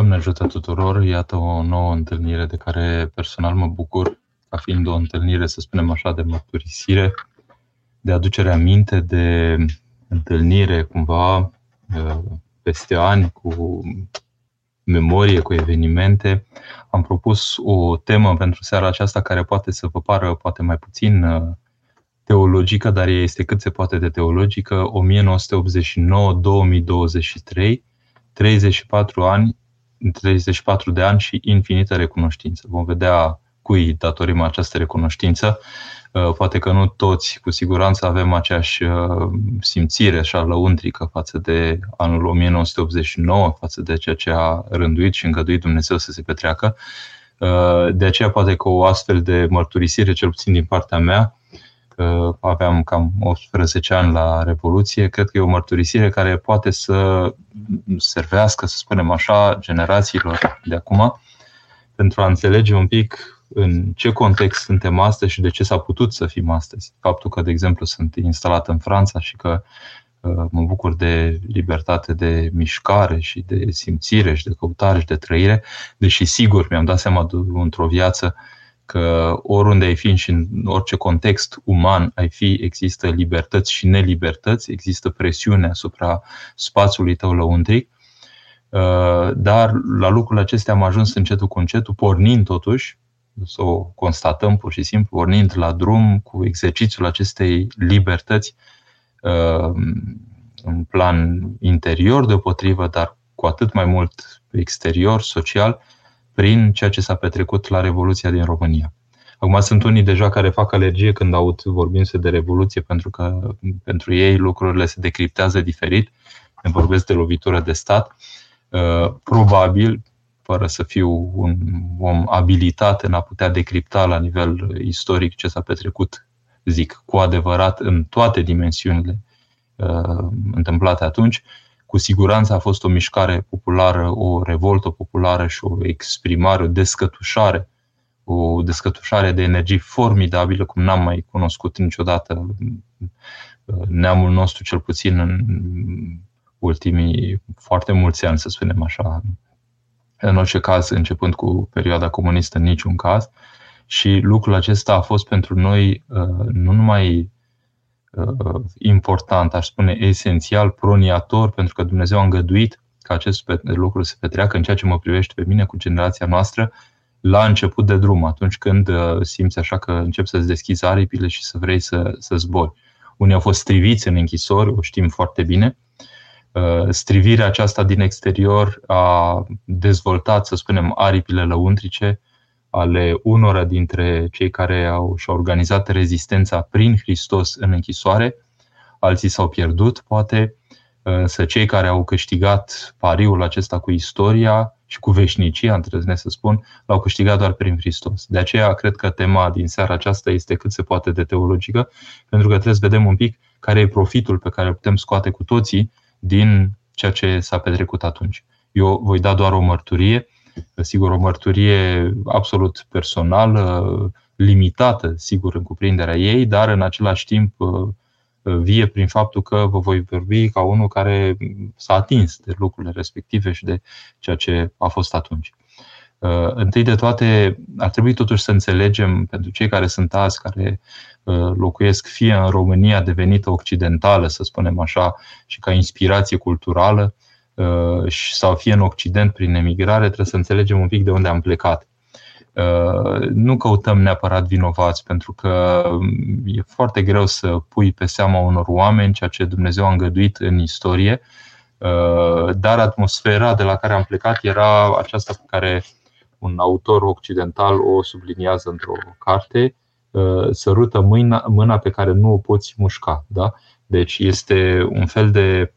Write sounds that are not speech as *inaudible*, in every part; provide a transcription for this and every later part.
Doamne ajută tuturor! Iată o nouă întâlnire de care personal mă bucur, ca fiind o întâlnire, să spunem așa, de mărturisire, de aducere aminte, de întâlnire cumva uh, peste ani cu memorie, cu evenimente. Am propus o temă pentru seara aceasta care poate să vă pară poate mai puțin uh, teologică, dar ea este cât se poate de teologică, 1989-2023, 34 ani, 34 de ani și infinită recunoștință. Vom vedea cui datorim această recunoștință. Uh, poate că nu toți, cu siguranță, avem aceeași uh, simțire așa lăuntrică față de anul 1989, față de ceea ce a rânduit și îngăduit Dumnezeu să se petreacă. Uh, de aceea, poate că o astfel de mărturisire, cel puțin din partea mea, aveam cam 18 ani la Revoluție, cred că e o mărturisire care poate să servească, să spunem așa, generațiilor de acum, pentru a înțelege un pic în ce context suntem astăzi și de ce s-a putut să fim astăzi. Faptul că, de exemplu, sunt instalat în Franța și că uh, mă bucur de libertate de mișcare și de simțire și de căutare și de trăire, deși sigur mi-am dat seama într-o viață că oriunde ai fi și în orice context uman ai fi, există libertăți și nelibertăți, există presiune asupra spațiului tău lăuntric, uh, dar la lucrurile acestea am ajuns încetul cu încetul, pornind totuși, să o constatăm pur și simplu, pornind la drum cu exercițiul acestei libertăți uh, în plan interior deopotrivă, dar cu atât mai mult exterior, social, prin ceea ce s-a petrecut la Revoluția din România. Acum sunt unii deja care fac alergie când aud vorbindu-se de Revoluție, pentru că pentru ei lucrurile se decriptează diferit. Ne vorbesc de lovitură de stat. Uh, probabil, fără să fiu un om abilitat în a putea decripta la nivel istoric ce s-a petrecut, zic, cu adevărat în toate dimensiunile uh, întâmplate atunci, cu siguranță a fost o mișcare populară, o revoltă populară și o exprimare, o descătușare, o descătușare de energii formidabilă, cum n-am mai cunoscut niciodată neamul nostru, cel puțin în ultimii foarte mulți ani, să spunem așa. În orice caz, începând cu perioada comunistă, în niciun caz. Și lucrul acesta a fost pentru noi uh, nu numai Uh, important, aș spune esențial, proniator, pentru că Dumnezeu a îngăduit ca acest lucru să petreacă în ceea ce mă privește pe mine cu generația noastră la început de drum, atunci când uh, simți așa că încep să-ți deschizi aripile și să vrei să, să zbori. Unii au fost striviți în închisori, o știm foarte bine. Uh, strivirea aceasta din exterior a dezvoltat, să spunem, aripile lăuntrice, ale unora dintre cei care au și-au organizat rezistența prin Hristos în închisoare, alții s-au pierdut, poate, însă cei care au câștigat pariul acesta cu istoria și cu veșnicia, îndrăznesc să spun, l-au câștigat doar prin Hristos. De aceea cred că tema din seara aceasta este cât se poate de teologică, pentru că trebuie să vedem un pic care e profitul pe care îl putem scoate cu toții din ceea ce s-a petrecut atunci. Eu voi da doar o mărturie, sigur, o mărturie absolut personală, limitată, sigur, în cuprinderea ei, dar în același timp uh, vie prin faptul că vă voi vorbi ca unul care s-a atins de lucrurile respective și de ceea ce a fost atunci. Uh, întâi de toate, ar trebui totuși să înțelegem pentru cei care sunt azi, care uh, locuiesc fie în România devenită occidentală, să spunem așa, și ca inspirație culturală, Uh, sau fie în Occident prin emigrare, trebuie să înțelegem un pic de unde am plecat. Uh, nu căutăm neapărat vinovați, pentru că e foarte greu să pui pe seama unor oameni ceea ce Dumnezeu a îngăduit în istorie, uh, dar atmosfera de la care am plecat era aceasta pe care un autor occidental o subliniază într-o carte, sărută mâna, mâna pe care nu o poți mușca. Da? Deci este un fel de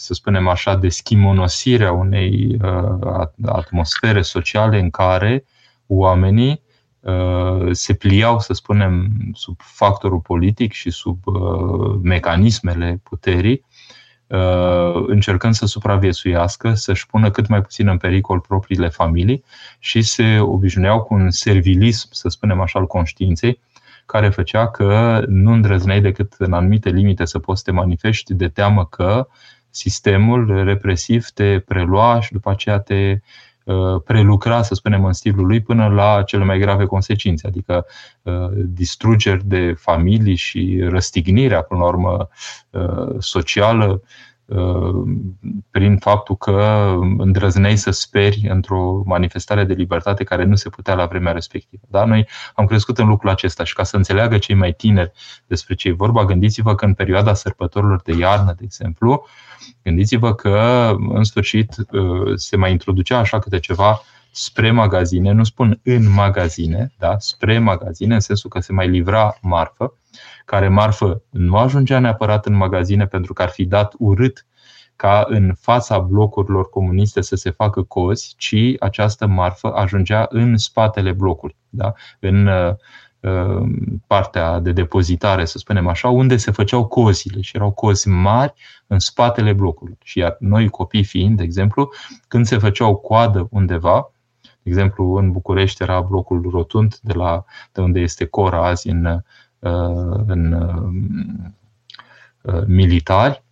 să spunem așa, de schimonosirea unei uh, atmosfere sociale în care oamenii uh, se pliau, să spunem, sub factorul politic și sub uh, mecanismele puterii, încercând să supraviețuiască, să-și pună cât mai puțin în pericol propriile familii și se obișnuiau cu un servilism, să spunem așa, al conștiinței, care făcea că nu îndrăzneai decât în anumite limite să poți să te manifesti de teamă că sistemul represiv te prelua și după aceea te uh, prelucra, să spunem, în stilul lui până la cele mai grave consecințe, adică uh, distrugeri de familii și răstignirea, până la urmă, uh, socială, prin faptul că îndrăzneai să speri într-o manifestare de libertate care nu se putea la vremea respectivă. Da? Noi am crescut în lucrul acesta și ca să înțeleagă cei mai tineri despre ce e vorba, gândiți-vă că în perioada sărbătorilor de iarnă, de exemplu, gândiți-vă că în sfârșit se mai introducea așa câte ceva spre magazine, nu spun în magazine, da? spre magazine, în sensul că se mai livra marfă, care marfă nu ajungea neapărat în magazine pentru că ar fi dat urât ca în fața blocurilor comuniste să se facă cozi, ci această marfă ajungea în spatele blocului, da? în uh, uh, partea de depozitare, să spunem așa, unde se făceau cozile și erau cozi mari în spatele blocului. Și iar noi copii fiind, de exemplu, când se făceau coadă undeva, de exemplu, în București era blocul rotund de, la, de unde este Cora azi în, uh, în uh, militari,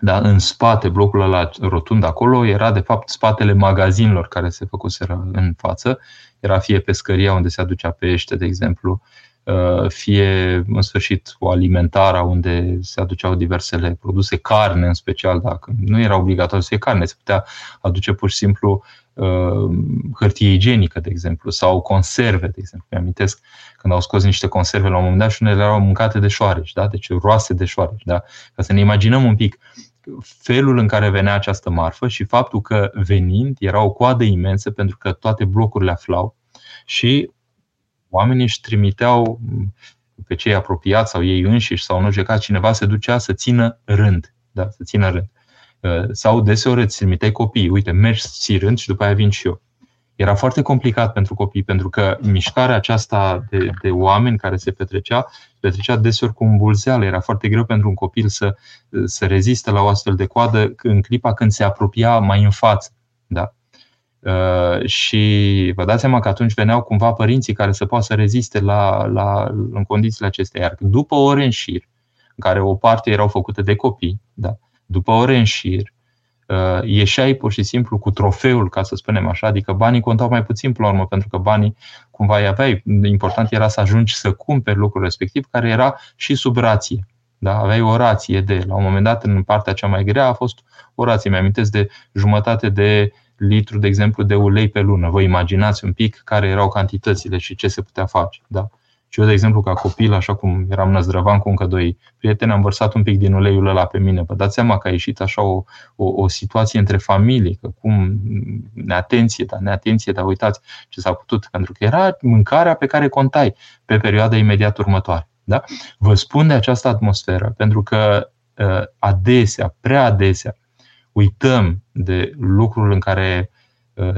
da, în spate, blocul ăla rotund acolo, era de fapt spatele magazinilor care se făcuseră în față. Era fie pescăria unde se aducea pește, de exemplu, uh, fie în sfârșit o alimentară unde se aduceau diversele produse, carne în special, dacă nu era obligatoriu să fie carne, se putea aduce pur și simplu uh, hârtie igienică, de exemplu, sau conserve, de exemplu. Mi amintesc când au scos niște conserve la un moment dat și unele erau mâncate de șoareci, da? deci roase de șoareci. Da? Ca să ne imaginăm un pic felul în care venea această marfă și faptul că venind era o coadă imensă pentru că toate blocurile aflau și oamenii își trimiteau pe cei apropiați sau ei înșiși sau nu știu ca cineva se ducea să țină rând. Da, să țină rând. Uh, sau deseori îți trimiteai copii, uite, mergi ții rând și după aia vin și eu. Era foarte complicat pentru copii, pentru că mișcarea aceasta de, de oameni care se petrecea, petrecea deseori cu îmbulzeală. Era foarte greu pentru un copil să, să reziste la o astfel de coadă în clipa când se apropia mai în față. Da? Uh, și vă dați seama că atunci veneau cumva părinții care să poată să reziste la, la, în condițiile acestea. Iar după ore în șir, în care o parte erau făcute de copii, da? După ore în șir, uh, ieșeai pur și simplu cu trofeul, ca să spunem așa, adică banii contau mai puțin pe la urmă, pentru că banii cumva îi aveai. Important era să ajungi să cumperi lucrul respectiv, care era și sub rație. Da? Aveai o rație de, la un moment dat, în partea cea mai grea a fost o rație. Mi-amintesc de jumătate de litru, de exemplu, de ulei pe lună. Vă imaginați un pic care erau cantitățile și ce se putea face. Da? Și eu, de exemplu, ca copil, așa cum eram năzdrăvan cu încă doi prieteni, am vărsat un pic din uleiul ăla pe mine. Vă dați seama că a ieșit așa o, o, o situație între familii, că cum neatenție, dar neatenție, dar uitați ce s-a putut, pentru că era mâncarea pe care contai pe perioada imediat următoare. Da? Vă spun de această atmosferă pentru că uh, adesea, prea adesea, uităm de lucrul în care Uh,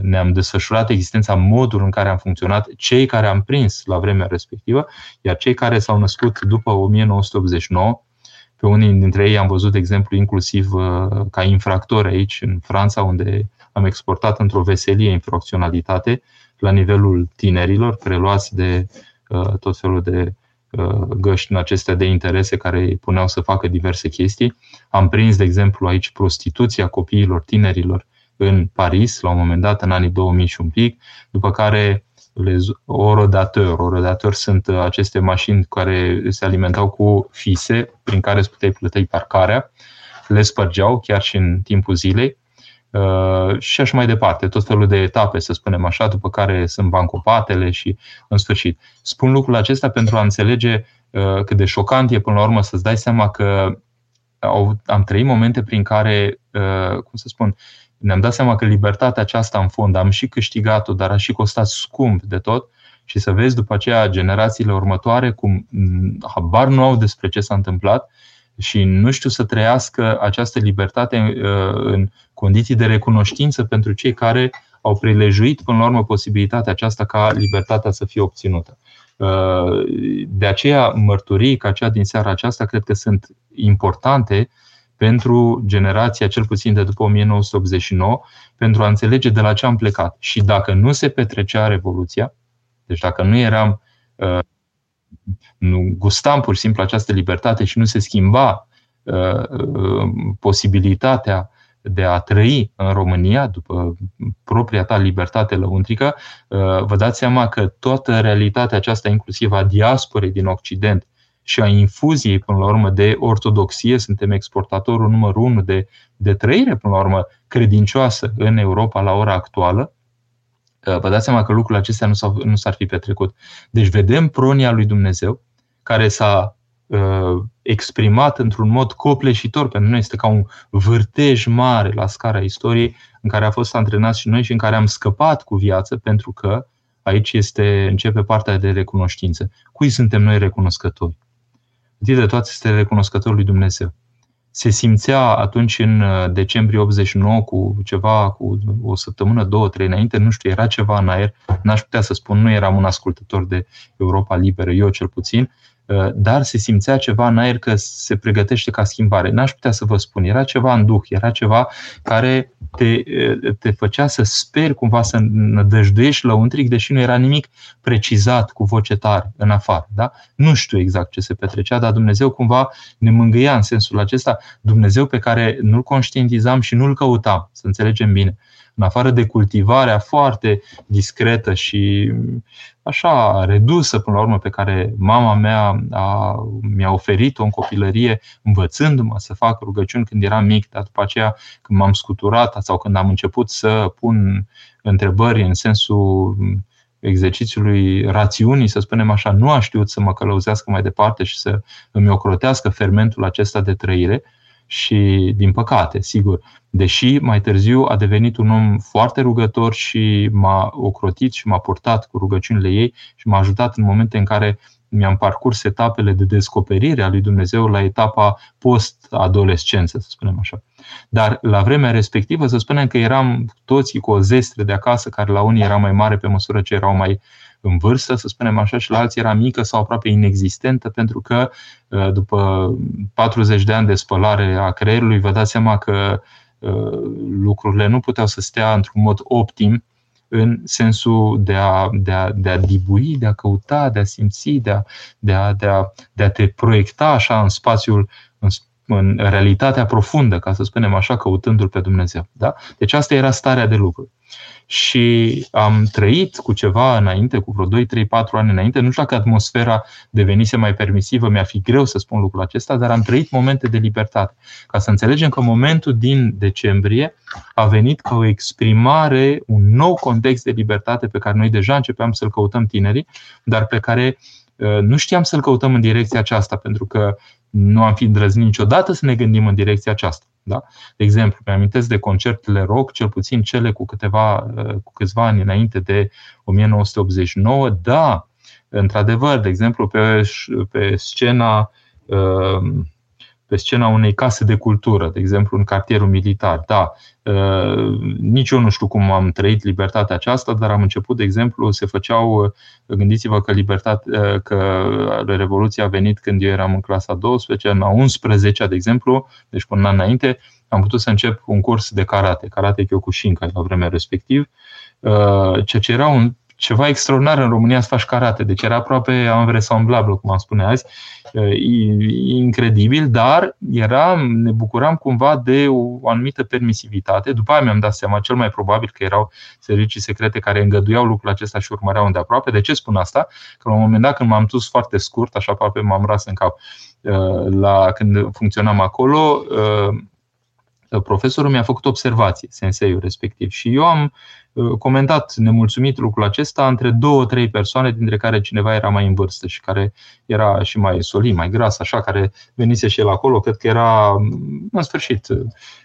ne-am desfășurat existența, modul în care am funcționat, cei care am prins la vremea respectivă, iar cei care s-au născut după 1989, pe unii dintre ei am văzut, de exemplu, inclusiv uh, ca infractori aici, în Franța, unde am exportat într-o veselie infracționalitate la nivelul tinerilor, preluați de uh, tot felul de găști în acestea de interese care îi puneau să facă diverse chestii. Am prins, de exemplu, aici prostituția copiilor, tinerilor, în Paris, la un moment dat, în anii 2000 și un pic, după care orodateur. Orodateur sunt uh, aceste mașini care se alimentau cu fise prin care îți puteai plăti parcarea, le spărgeau chiar și în timpul zilei uh, și așa mai departe, tot felul de etape, să spunem așa, după care sunt bancopatele și în sfârșit. Spun lucrul acesta pentru a înțelege uh, cât de șocant e până la urmă să-ți dai seama că au, am trăit momente prin care, cum să spun, ne-am dat seama că libertatea aceasta în fond am și câștigat-o, dar a și costat scump de tot și să vezi după aceea generațiile următoare cum habar nu au despre ce s-a întâmplat și nu știu să trăiască această libertate uh, în condiții de recunoștință pentru cei care au prilejuit până la urmă posibilitatea aceasta ca libertatea să fie obținută. Uh, de aceea, mărturii ca cea din seara aceasta cred că sunt importante pentru generația cel puțin de după 1989, pentru a înțelege de la ce am plecat. Și dacă nu se petrecea Revoluția, deci dacă nu eram, uh, nu gustam pur și simplu această libertate și nu se schimba posibilitatea de a trăi în România, după propria ta libertate lăuntrică, vă dați seama că toată realitatea aceasta, inclusiv a diasporei din Occident și a infuziei, până la urmă, de ortodoxie, suntem exportatorul numărul unu de, de trăire, până la urmă, credincioasă în Europa la ora actuală, vă dați seama că lucrurile acestea nu, s-au, nu s-ar fi petrecut. Deci vedem pronia lui Dumnezeu, care s-a uh, exprimat într-un mod copleșitor. Pentru noi este ca un vârtej mare la scara istoriei în care a fost antrenați și noi și în care am scăpat cu viață pentru că aici este, începe partea de recunoștință. Cui suntem noi recunoscători? Întâi de toate este recunoscătorul lui Dumnezeu. Se simțea atunci în uh, decembrie 89 cu ceva, cu o săptămână, două, trei înainte, nu știu, era ceva în aer, n-aș putea să spun, nu eram un ascultător de Europa Liberă, eu cel puțin, Uh, dar se simțea ceva în aer că se pregătește ca schimbare. N-aș putea să vă spun, era ceva în duh, era ceva care te, uh, te făcea să speri cumva să nădăjduiești la un tric, deși nu era nimic precizat cu voce tare în afară. Da? Nu știu exact ce se petrecea, dar Dumnezeu cumva ne mângâia în sensul acesta, Dumnezeu pe care nu-l conștientizam și nu-l căutam, să înțelegem bine în afară de cultivarea foarte discretă și așa redusă până la urmă pe care mama mea a, mi-a oferit-o în copilărie, învățându-mă să fac rugăciuni când eram mic, dar după aceea când m-am scuturat sau când am început să pun întrebări în sensul exercițiului rațiunii, să spunem așa, nu a știut să mă călăuzească mai departe și să îmi ocrotească fermentul acesta de trăire, și, din păcate, sigur, deși mai târziu a devenit un om foarte rugător și m-a ocrotit și m-a purtat cu rugăciunile ei și m-a ajutat în momente în care mi-am parcurs etapele de descoperire a lui Dumnezeu la etapa post-adolescență, să spunem așa. Dar la vremea respectivă, să spunem că eram toți cu o zestre de acasă, care la unii era mai mare pe măsură ce erau mai în vârstă, să spunem așa, și la alții era mică sau aproape inexistentă, pentru că uh, după 40 de ani de spălare a creierului, vă dați seama că uh, lucrurile nu puteau să stea într-un mod optim în sensul de a, de a, de a dibui, de a căuta, de a simți, de a, de a, de a, de a te proiecta așa în spațiul, în, în realitatea profundă, ca să spunem așa, căutându-L pe Dumnezeu. Da? Deci asta era starea de lucru și am trăit cu ceva înainte, cu vreo 2, 3, 4 ani înainte. Nu știu dacă atmosfera devenise mai permisivă, mi-ar fi greu să spun lucrul acesta, dar am trăit momente de libertate. Ca să înțelegem că momentul din decembrie a venit ca o exprimare, un nou context de libertate pe care noi deja începeam să-l căutăm tinerii, dar pe care uh, nu știam să-l căutăm în direcția aceasta, pentru că nu am fi îndrăznit niciodată să ne gândim în direcția aceasta. Da? De exemplu, mi amintesc de concertele rock, cel puțin cele cu, câteva, cu câțiva ani înainte de 1989. Da, într-adevăr, de exemplu, pe, pe scena uh, pe scena unei case de cultură, de exemplu în cartierul militar. Da, uh, nici eu nu știu cum am trăit libertatea aceasta, dar am început, de exemplu, se făceau, uh, gândiți-vă că, libertate, uh, că Revoluția a venit când eu eram în clasa 12, în a 11 de exemplu, deci până un an înainte, am putut să încep un curs de karate, karate Kyokushinkai la vremea respectiv, ceea ce era un ceva extraordinar în România să faci karate. Deci era aproape învresamblabil, cum am spune azi, incredibil, dar era, ne bucuram cumva de o anumită permisivitate. După aia mi-am dat seama, cel mai probabil că erau servicii secrete care îngăduiau lucrul acesta și urmăreau îndeaproape. De ce spun asta? Că la un moment dat când m-am dus foarte scurt, așa aproape m-am ras în cap, la, când funcționam acolo, profesorul mi-a făcut observații, senseiul respectiv. Și eu am uh, comentat nemulțumit lucrul acesta între două, trei persoane, dintre care cineva era mai în vârstă și care era și mai solid, mai gras, așa, care venise și el acolo. Cred că era, în sfârșit, uh,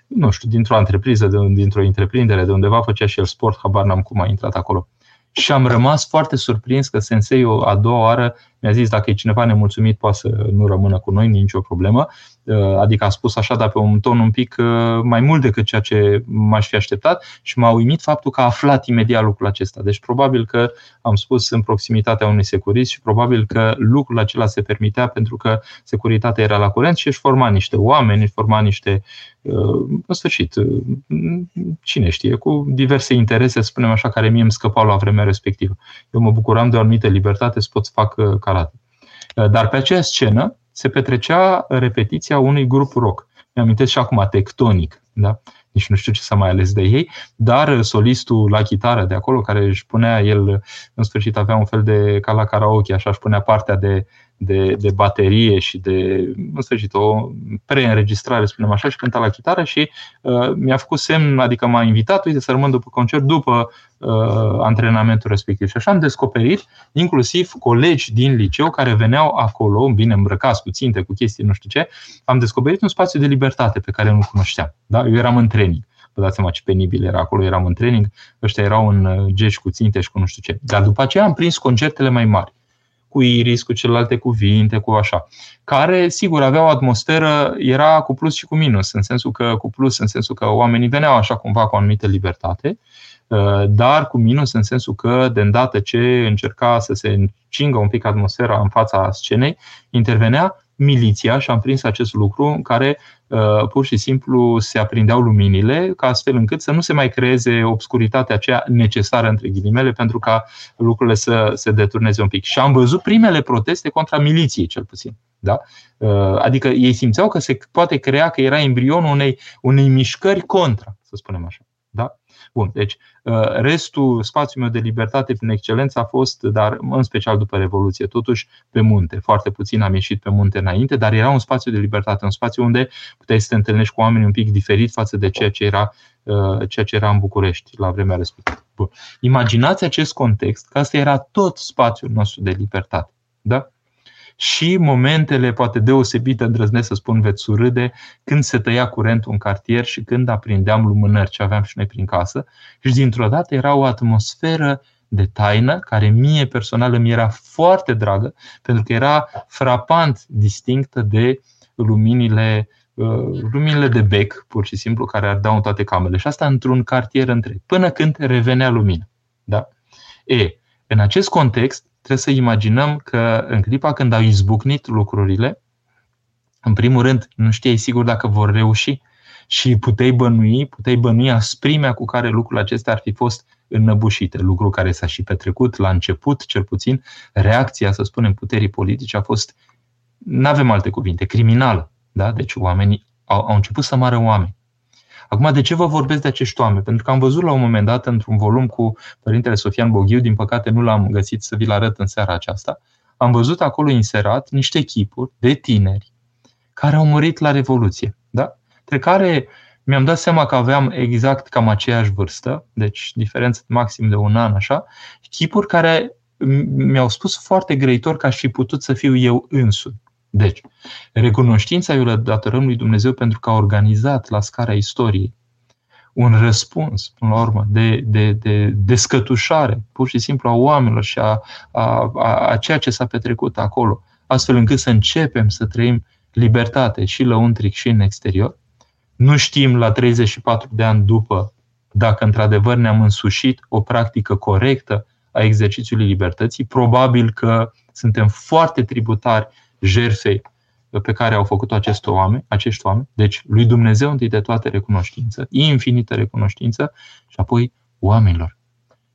nu știu, dintr-o întrepriză, dintr-o întreprindere, de undeva făcea și el sport, habar n-am cum a intrat acolo. Și am rămas foarte surprins că senseiul a doua oară mi-a zis dacă e cineva nemulțumit poate să nu rămână cu noi, nicio problemă. Uh, adică a spus așa, dar pe un ton un pic uh, mai mult decât ceea ce m-aș fi așteptat și m-a uimit faptul că a aflat imediat lucrul acesta. Deci probabil că am spus în proximitatea unui securist și probabil că lucrul acela se permitea pentru că securitatea era la curent și își forma niște oameni, își forma niște, uh, în sfârșit, cine știe, cu diverse interese, să spunem așa, care mie îmi scăpau la vremea respectivă. Eu mă bucuram de o anumită libertate să pot să fac karate. Dar pe aceea scenă, se petrecea repetiția unui grup rock. Mi-amintesc și acum Tectonic, da? nici nu știu ce s-a mai ales de ei, dar solistul la chitară de acolo, care își punea el, în sfârșit avea un fel de, ca la karaoke, așa își punea partea de de, de baterie și de, în sfârșit, o preînregistrare, spunem așa, și cânta la chitară și uh, mi-a făcut semn, adică m-a invitat, uite, să rămân după concert, după uh, antrenamentul respectiv. Și așa am descoperit, inclusiv colegi din liceu care veneau acolo, bine îmbrăcați cu ținte, cu chestii, nu știu ce, am descoperit un spațiu de libertate pe care nu cunoșteam. Da? Eu eram în training. Vă dați seama ce penibil era acolo, eram în training, ăștia erau în uh, gești cu ținte și cu nu știu ce. Dar după aceea am prins concertele mai mari cu iris, cu celelalte cuvinte, cu așa. Care, sigur, avea o atmosferă, era cu plus și cu minus, în sensul că, cu plus în sensul că oamenii veneau așa cumva cu o anumită libertate, uh, dar cu minus în sensul că, de îndată ce încerca să se încingă un pic atmosfera în fața scenei, intervenea miliția și am prins acest lucru în care uh, pur și simplu se aprindeau luminile, ca astfel încât să nu se mai creeze obscuritatea aceea necesară, între ghilimele, pentru ca lucrurile să se deturneze un pic. Și am văzut primele proteste contra miliției, cel puțin. Da? Uh, adică ei simțeau că se poate crea că era embrionul unei, unei mișcări contra, să spunem așa. Da? Bun, deci uh, restul spațiului meu de libertate prin excelență a fost, dar în special după Revoluție, totuși pe munte. Foarte puțin am ieșit pe munte înainte, dar era un spațiu de libertate, un spațiu unde puteai să te întâlnești cu oameni un pic diferit față de ceea ce era, uh, ceea ce era în București la vremea respectivă. Bun. Imaginați acest context, că asta era tot spațiul nostru de libertate. Da? Și momentele, poate deosebite, îndrăznesc să spun, veți surâde, când se tăia curentul în cartier și când aprindeam lumânări ce aveam și noi prin casă. Și dintr-o dată era o atmosferă de taină, care mie personal mi era foarte dragă, pentru că era frapant distinctă de luminile uh, luminile de bec, pur și simplu, care ardeau în toate camerele. Și asta într-un cartier întreg, până când revenea lumina. Da? E, în acest context, trebuie să imaginăm că în clipa când au izbucnit lucrurile, în primul rând, nu știai sigur dacă vor reuși și puteai bănui, puteai bănui asprimea cu care lucrurile acestea ar fi fost înnăbușite, lucru care s-a și petrecut la început, cel puțin, reacția, să spunem, puterii politice a fost, nu avem alte cuvinte, criminală. Da? Deci oamenii au, au început să moară oameni. Acum, de ce vă vorbesc de acești oameni? Pentru că am văzut la un moment dat într-un volum cu Părintele Sofian Boghiu, din păcate nu l-am găsit să vi-l arăt în seara aceasta, am văzut acolo inserat niște chipuri de tineri care au murit la Revoluție. Da? Între care mi-am dat seama că aveam exact cam aceeași vârstă, deci diferență maxim de un an, așa, chipuri care mi-au spus foarte grăitor că aș fi putut să fiu eu însumi. Deci, recunoștința eu le datorăm lui Dumnezeu pentru că a organizat la scara istoriei un răspuns, până la urmă, de, de, de descătușare, pur și simplu, a oamenilor și a, a, a, a ceea ce s-a petrecut acolo, astfel încât să începem să trăim libertate și lăuntric și în exterior. Nu știm la 34 de ani după dacă într-adevăr ne-am însușit o practică corectă a exercițiului libertății. Probabil că suntem foarte tributari jertfei pe care au făcut-o acești oameni, acești oameni. Deci, lui Dumnezeu întâi de toate recunoștință, infinită recunoștință și apoi oamenilor.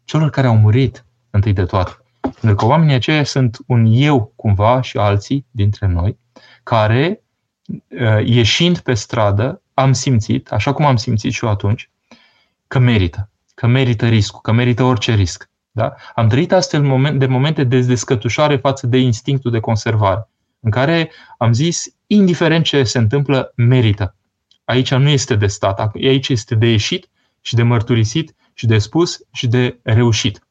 Celor care au murit întâi de toate. Pentru că oamenii aceia sunt un eu cumva și alții dintre noi, care, uh, ieșind pe stradă, am simțit, așa cum am simțit și eu atunci, că merită. Că merită riscul, că merită orice risc. Da? Am trăit astfel de momente de descătușare față de instinctul de conservare în care am zis, indiferent ce se întâmplă, merită. Aici nu este de stat, aici este de ieșit și de mărturisit și de spus și de reușit.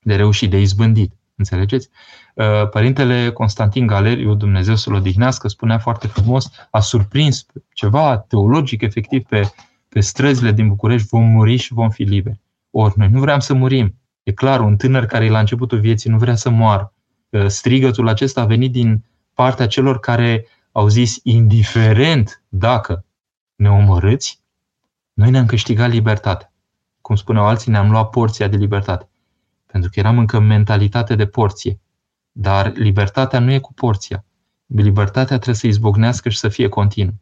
De reușit, de izbândit. Înțelegeți? Uh, Părintele Constantin Galeriu, Dumnezeu să-l odihnească, spunea foarte frumos, a surprins ceva teologic efectiv pe, pe străzile din București, vom muri și vom fi liberi. Ori noi nu vrem să murim. E clar, un tânăr care e la începutul vieții nu vrea să moară. Uh, strigătul acesta a venit din partea celor care au zis, indiferent dacă ne omorâți, noi ne-am câștigat libertatea. Cum spuneau alții, ne-am luat porția de libertate. Pentru că eram încă în mentalitate de porție. Dar libertatea nu e cu porția. Libertatea trebuie să izbognească și să fie continuu.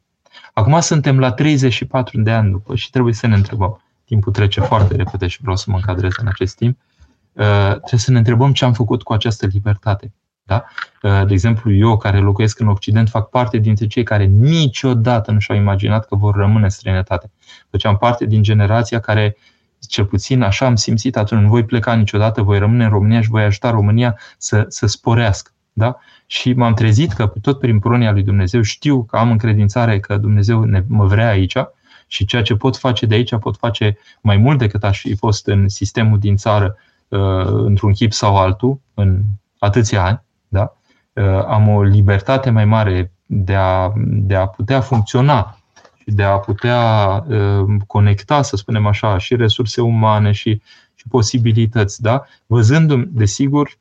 Acum suntem la 34 de ani după și trebuie să ne întrebăm. Timpul trece foarte repede și vreau să mă încadrez în acest timp. Uh, trebuie să ne întrebăm ce am făcut cu această libertate. Da? De exemplu, eu care locuiesc în Occident fac parte dintre cei care niciodată nu și-au imaginat că vor rămâne în străinătate. Deci am parte din generația care cel puțin așa am simțit atunci, nu voi pleca niciodată, voi rămâne în România și voi ajuta România să, să sporească. Da? Și m-am trezit că tot prin pronia lui Dumnezeu știu că am încredințare că Dumnezeu ne, mă vrea aici și ceea ce pot face de aici pot face mai mult decât aș fi fost în sistemul din țară uh, într-un chip sau altul în atâția ani. Da? Uh, am o libertate mai mare de a, de a putea funcționa și de a putea uh, conecta, să spunem așa, și resurse umane și, și posibilități. Da? Văzându-mi, desigur,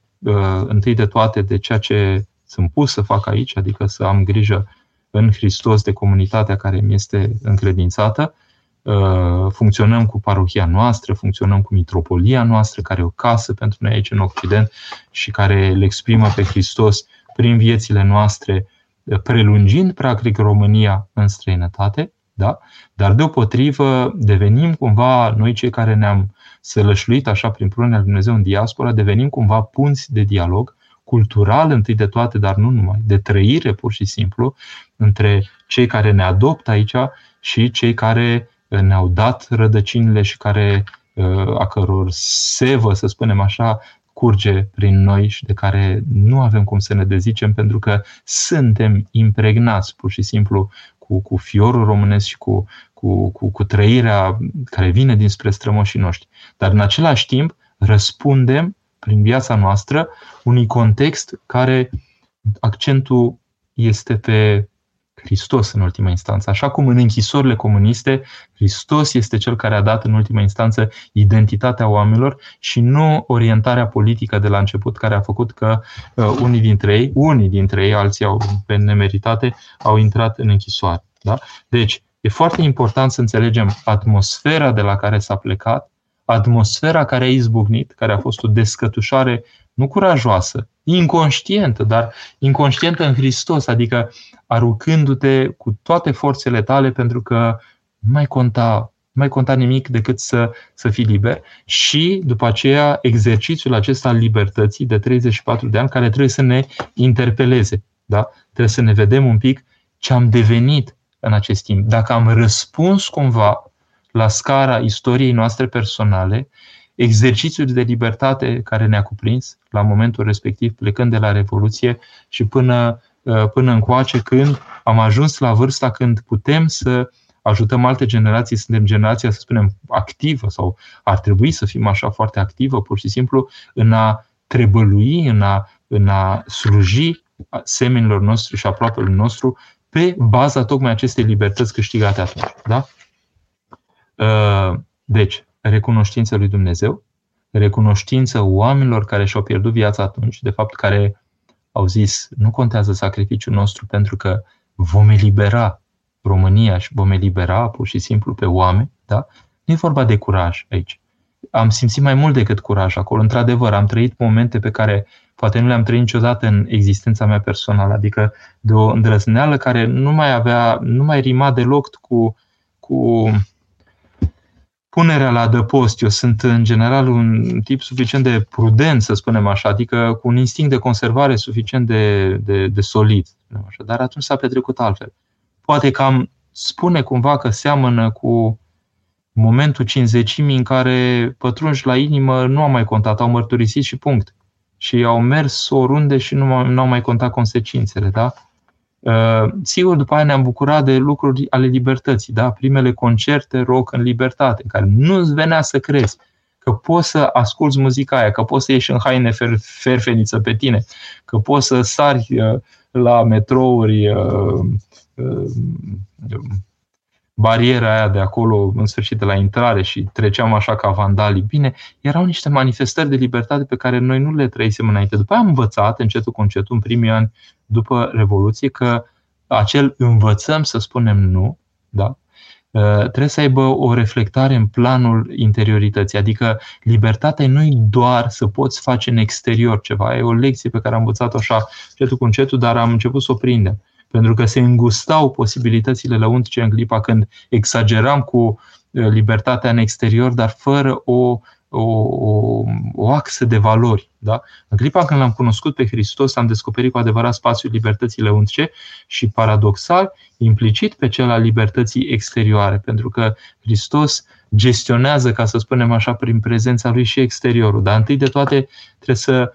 întâi de toate de ceea ce sunt pus să fac aici, adică să am grijă în Hristos de comunitatea care mi este încredințată. Uh, funcționăm cu parohia noastră, funcționăm cu mitropolia noastră, care e o casă pentru noi aici în Occident și care le exprimă pe Hristos prin viețile noastre, uh, prelungind practic România în străinătate, da? dar deopotrivă devenim cumva, noi cei care ne-am sălășluit așa prin prunea lui Dumnezeu în diaspora, devenim cumva punți de dialog cultural întâi de toate, dar nu numai, de trăire pur și simplu, între cei care ne adoptă aici și cei care uh, ne-au dat rădăcinile și care, uh, a căror sevă, să spunem așa, curge prin noi și de care nu avem cum să ne dezicem pentru că suntem impregnați pur și simplu cu, cu fiorul românesc și cu, cu, cu, cu trăirea care vine dinspre strămoșii noștri. Dar în același timp răspundem prin viața noastră unui context care accentul este pe Hristos în ultima instanță. Așa cum în închisorile comuniste, Hristos este cel care a dat în ultima instanță identitatea oamenilor și nu orientarea politică de la început care a făcut că uh, unii dintre ei, unii dintre ei, alții au pe nemeritate, au intrat în închisoare. Da? Deci, e foarte important să înțelegem atmosfera de la care s-a plecat, atmosfera care a izbucnit, care a fost o descătușare nu curajoasă, inconștientă, dar inconștientă în Hristos, adică aruncându-te cu toate forțele tale pentru că nu mai conta, nu mai conta nimic decât să, să fii liber și după aceea exercițiul acesta al libertății de 34 de ani care trebuie să ne interpeleze. Da? Trebuie să ne vedem un pic ce am devenit în acest timp. Dacă am răspuns cumva la scara istoriei noastre personale, exercițiul de libertate care ne-a cuprins la momentul respectiv, plecând de la Revoluție și până, uh, până încoace, când am ajuns la vârsta când putem să ajutăm alte generații, suntem generația, să spunem, activă sau ar trebui să fim așa foarte activă, pur și simplu, în a trebălui, în a, în a sluji semenilor noștri și aproapelui nostru pe baza tocmai acestei libertăți câștigate atunci. Da? Uh, deci, recunoștință lui Dumnezeu, recunoștință oamenilor care și-au pierdut viața atunci, de fapt care au zis nu contează sacrificiul nostru pentru că vom elibera România și vom elibera pur și simplu pe oameni, da? Nu e vorba de curaj aici. Am simțit mai mult decât curaj acolo. Într-adevăr, am trăit momente pe care poate nu le-am trăit niciodată în existența mea personală, adică de o îndrăzneală care nu mai avea, nu mai rima deloc cu, cu punerea la adăpost. Eu sunt în general un tip suficient de prudent, să spunem așa, adică cu un instinct de conservare suficient de, de, de solid. Așa. Dar atunci s-a petrecut altfel. Poate că am spune cumva că seamănă cu momentul cinzecimii în care pătrunși la inimă nu au mai contat, au mărturisit și punct. Și au mers oriunde și nu, nu au mai contat consecințele. Da? Uh, sigur, după aia ne-am bucurat de lucruri ale libertății, da? primele concerte rock în libertate, în care nu-ți venea să crezi că poți să asculți muzica aia, că poți să ieși în haine fer- ferfeniță pe tine, că poți să sari uh, la metrouri uh, bariera aia de acolo, în sfârșit de la intrare și treceam așa ca vandalii. Bine, erau niște manifestări de libertate pe care noi nu le trăisem înainte. După aia am învățat, încetul cu încetul, în primii ani după Revoluție, că acel învățăm să spunem nu, da? Uh, trebuie să aibă o reflectare în planul interiorității. Adică libertatea nu e doar să poți face în exterior ceva. E o lecție pe care am învățat-o așa încetul cu încetul, dar am început să o prindem pentru că se îngustau posibilitățile lăuntrice în clipa când exageram cu uh, libertatea în exterior, dar fără o o, o, o axă de valori. Da? În clipa când l-am cunoscut pe Hristos, am descoperit cu adevărat spațiul libertății lăuntrice și, paradoxal, implicit pe cel al libertății exterioare, pentru că Hristos gestionează, ca să spunem așa, prin prezența lui și exteriorul. Dar întâi de toate trebuie să,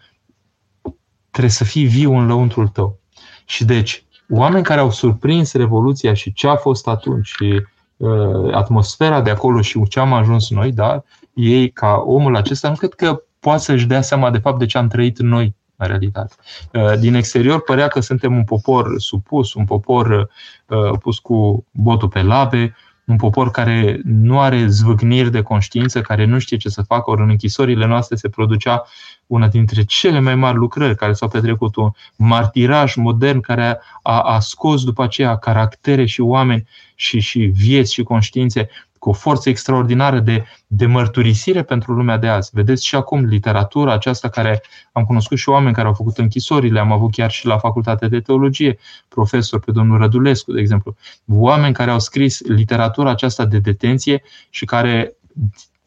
trebuie să fii viu în lăuntrul tău. Și deci, oameni care au surprins Revoluția și ce a fost atunci și uh, atmosfera de acolo și ce am ajuns noi, da, ei, ca omul acesta, nu cred că poate să-și dea seama de fapt de ce am trăit noi în realitate. Uh, din exterior părea că suntem un popor supus, un popor uh, pus cu botul pe labe, un popor care nu are zvâgniri de conștiință, care nu știe ce să facă, ori în închisorile noastre se producea una dintre cele mai mari lucrări care s-au petrecut, un martiraj modern care a, a scos după aceea caractere și oameni și, și vieți și conștiințe cu o forță extraordinară de, de mărturisire pentru lumea de azi. Vedeți și acum literatura aceasta care am cunoscut și oameni care au făcut închisorile, am avut chiar și la Facultatea de Teologie profesor pe domnul Rădulescu, de exemplu, oameni care au scris literatura aceasta de detenție și care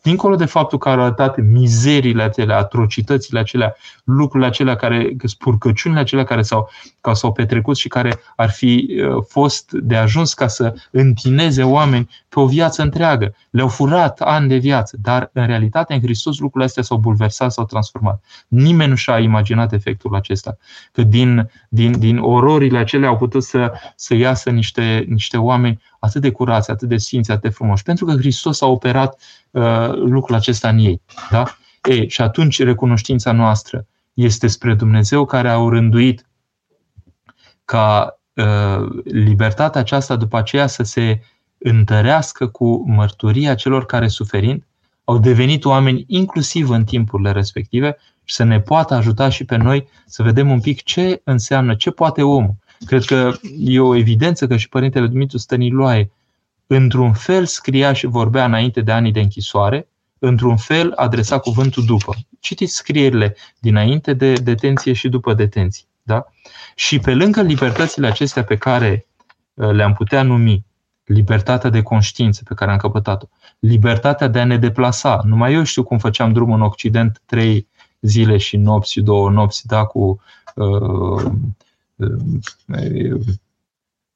dincolo de faptul că au arătat mizeriile acelea, atrocitățile acelea, lucrurile acelea care, spurcăciunile acelea care s-au, care s-au petrecut și care ar fi uh, fost de ajuns ca să întineze oameni pe o viață întreagă. Le-au furat ani de viață, dar în realitate în Hristos lucrurile astea s-au bulversat, s-au transformat. Nimeni nu și-a imaginat efectul acesta. Că din, din, din ororile acelea au putut să, să iasă niște, niște oameni atât de curați, atât de sfinți, atât de frumoși. Pentru că Hristos a operat uh, lucrul acesta în ei. Da? E, și atunci recunoștința noastră este spre Dumnezeu care a rânduit ca uh, libertatea aceasta după aceea să se întărească cu mărturia celor care suferind au devenit oameni inclusiv în timpurile respective și să ne poată ajuta și pe noi să vedem un pic ce înseamnă, ce poate omul. Cred că e o evidență că și Părintele Dumitru Stăniloae, într-un fel scria și vorbea înainte de anii de închisoare, într-un fel adresa cuvântul după. Citiți scrierile dinainte de detenție și după detenție. Da? Și pe lângă libertățile acestea pe care uh, le-am putea numi libertatea de conștiință pe care am căpătat-o, libertatea de a ne deplasa. Numai eu știu cum făceam drumul în Occident trei zile și nopți și două nopți, da, cu uh,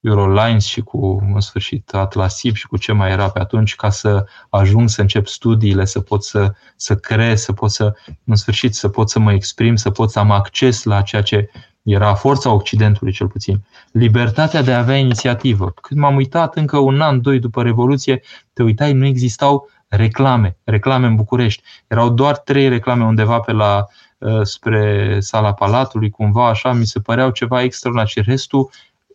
Eurolines și cu, în sfârșit, Atlasib și cu ce mai era pe atunci, ca să ajung să încep studiile, să pot să, să creez, să pot să, în sfârșit, să pot să mă exprim, să pot să am acces la ceea ce era forța Occidentului, cel puțin. Libertatea de a avea inițiativă. Când m-am uitat încă un an, doi după Revoluție, te uitai, nu existau reclame, reclame în București. Erau doar trei reclame undeva pe la Uh, spre sala Palatului, cumva așa, mi se păreau ceva extraordinar și restul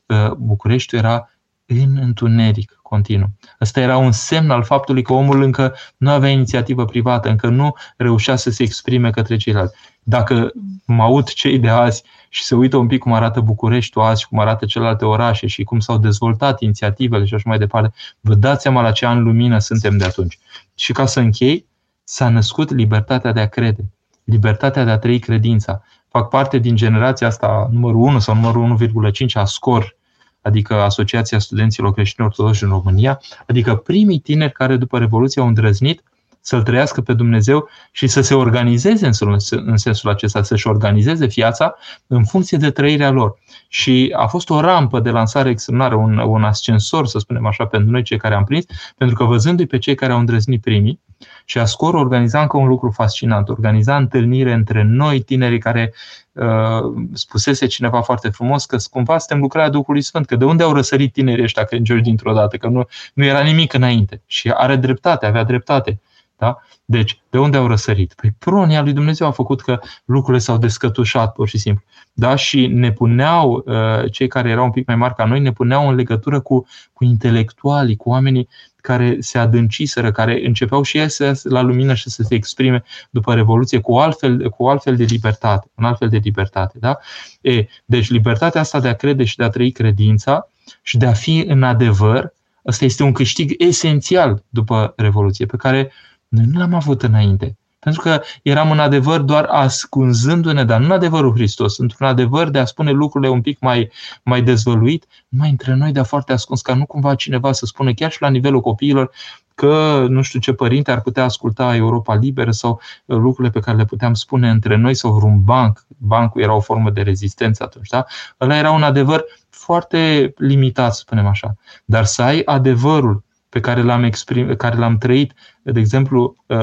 uh, București era în întuneric continuu. Ăsta era un semn al faptului că omul încă nu avea inițiativă privată, încă nu reușea să se exprime către ceilalți. Dacă mă aud cei de azi și se uită un pic cum arată Bucureștiul azi și cum arată celelalte orașe și cum s-au dezvoltat inițiativele și așa mai departe, vă dați seama la ce an lumină suntem de atunci. Și ca să închei, s-a născut libertatea de a crede libertatea de a trăi credința. Fac parte din generația asta numărul 1 sau numărul 1,5 a SCOR, adică Asociația Studenților Creștini Ortodoxi în România, adică primii tineri care după Revoluție au îndrăznit să-L trăiască pe Dumnezeu și să se organizeze în sensul acesta, să-și organizeze viața în funcție de trăirea lor. Și a fost o rampă de lansare extraordinară, un, un ascensor, să spunem așa, pentru noi cei care am prins, pentru că văzându-i pe cei care au îndrăznit primii, și Ascor organiza încă un lucru fascinant, organiza întâlnire între noi, tinerii care uh, spusese cineva foarte frumos că cumva suntem lucrarea Duhului Sfânt, că de unde au răsărit tinerii ăștia că încerci dintr-o dată, că nu, nu era nimic înainte. Și are dreptate, avea dreptate. Da? Deci, de unde au răsărit? Păi pronia lui Dumnezeu a făcut că lucrurile s-au descătușat, pur și simplu. Da? Și ne puneau, uh, cei care erau un pic mai mari ca noi, ne puneau în legătură cu, cu intelectualii, cu oamenii care se adânciseră, care începeau și ei să la lumină și să se exprime după Revoluție cu altfel, cu altfel de libertate, un altfel de libertate. Da? E, deci libertatea asta de a crede și de a trăi credința și de a fi în adevăr, ăsta este un câștig esențial după Revoluție, pe care noi nu l-am avut înainte. Pentru că eram în adevăr doar ascunzându-ne, dar nu în adevărul Hristos, într-un adevăr de a spune lucrurile un pic mai, mai dezvăluit, mai între noi, dar foarte ascuns, ca nu cumva cineva să spună, chiar și la nivelul copiilor, că nu știu ce părinte ar putea asculta Europa Liberă sau lucrurile pe care le puteam spune între noi sau vreun banc. Bancul era o formă de rezistență atunci, da? Ăla era un adevăr foarte limitat, să spunem așa. Dar să ai adevărul pe care l-am, exprim, care l-am trăit, de exemplu, uh,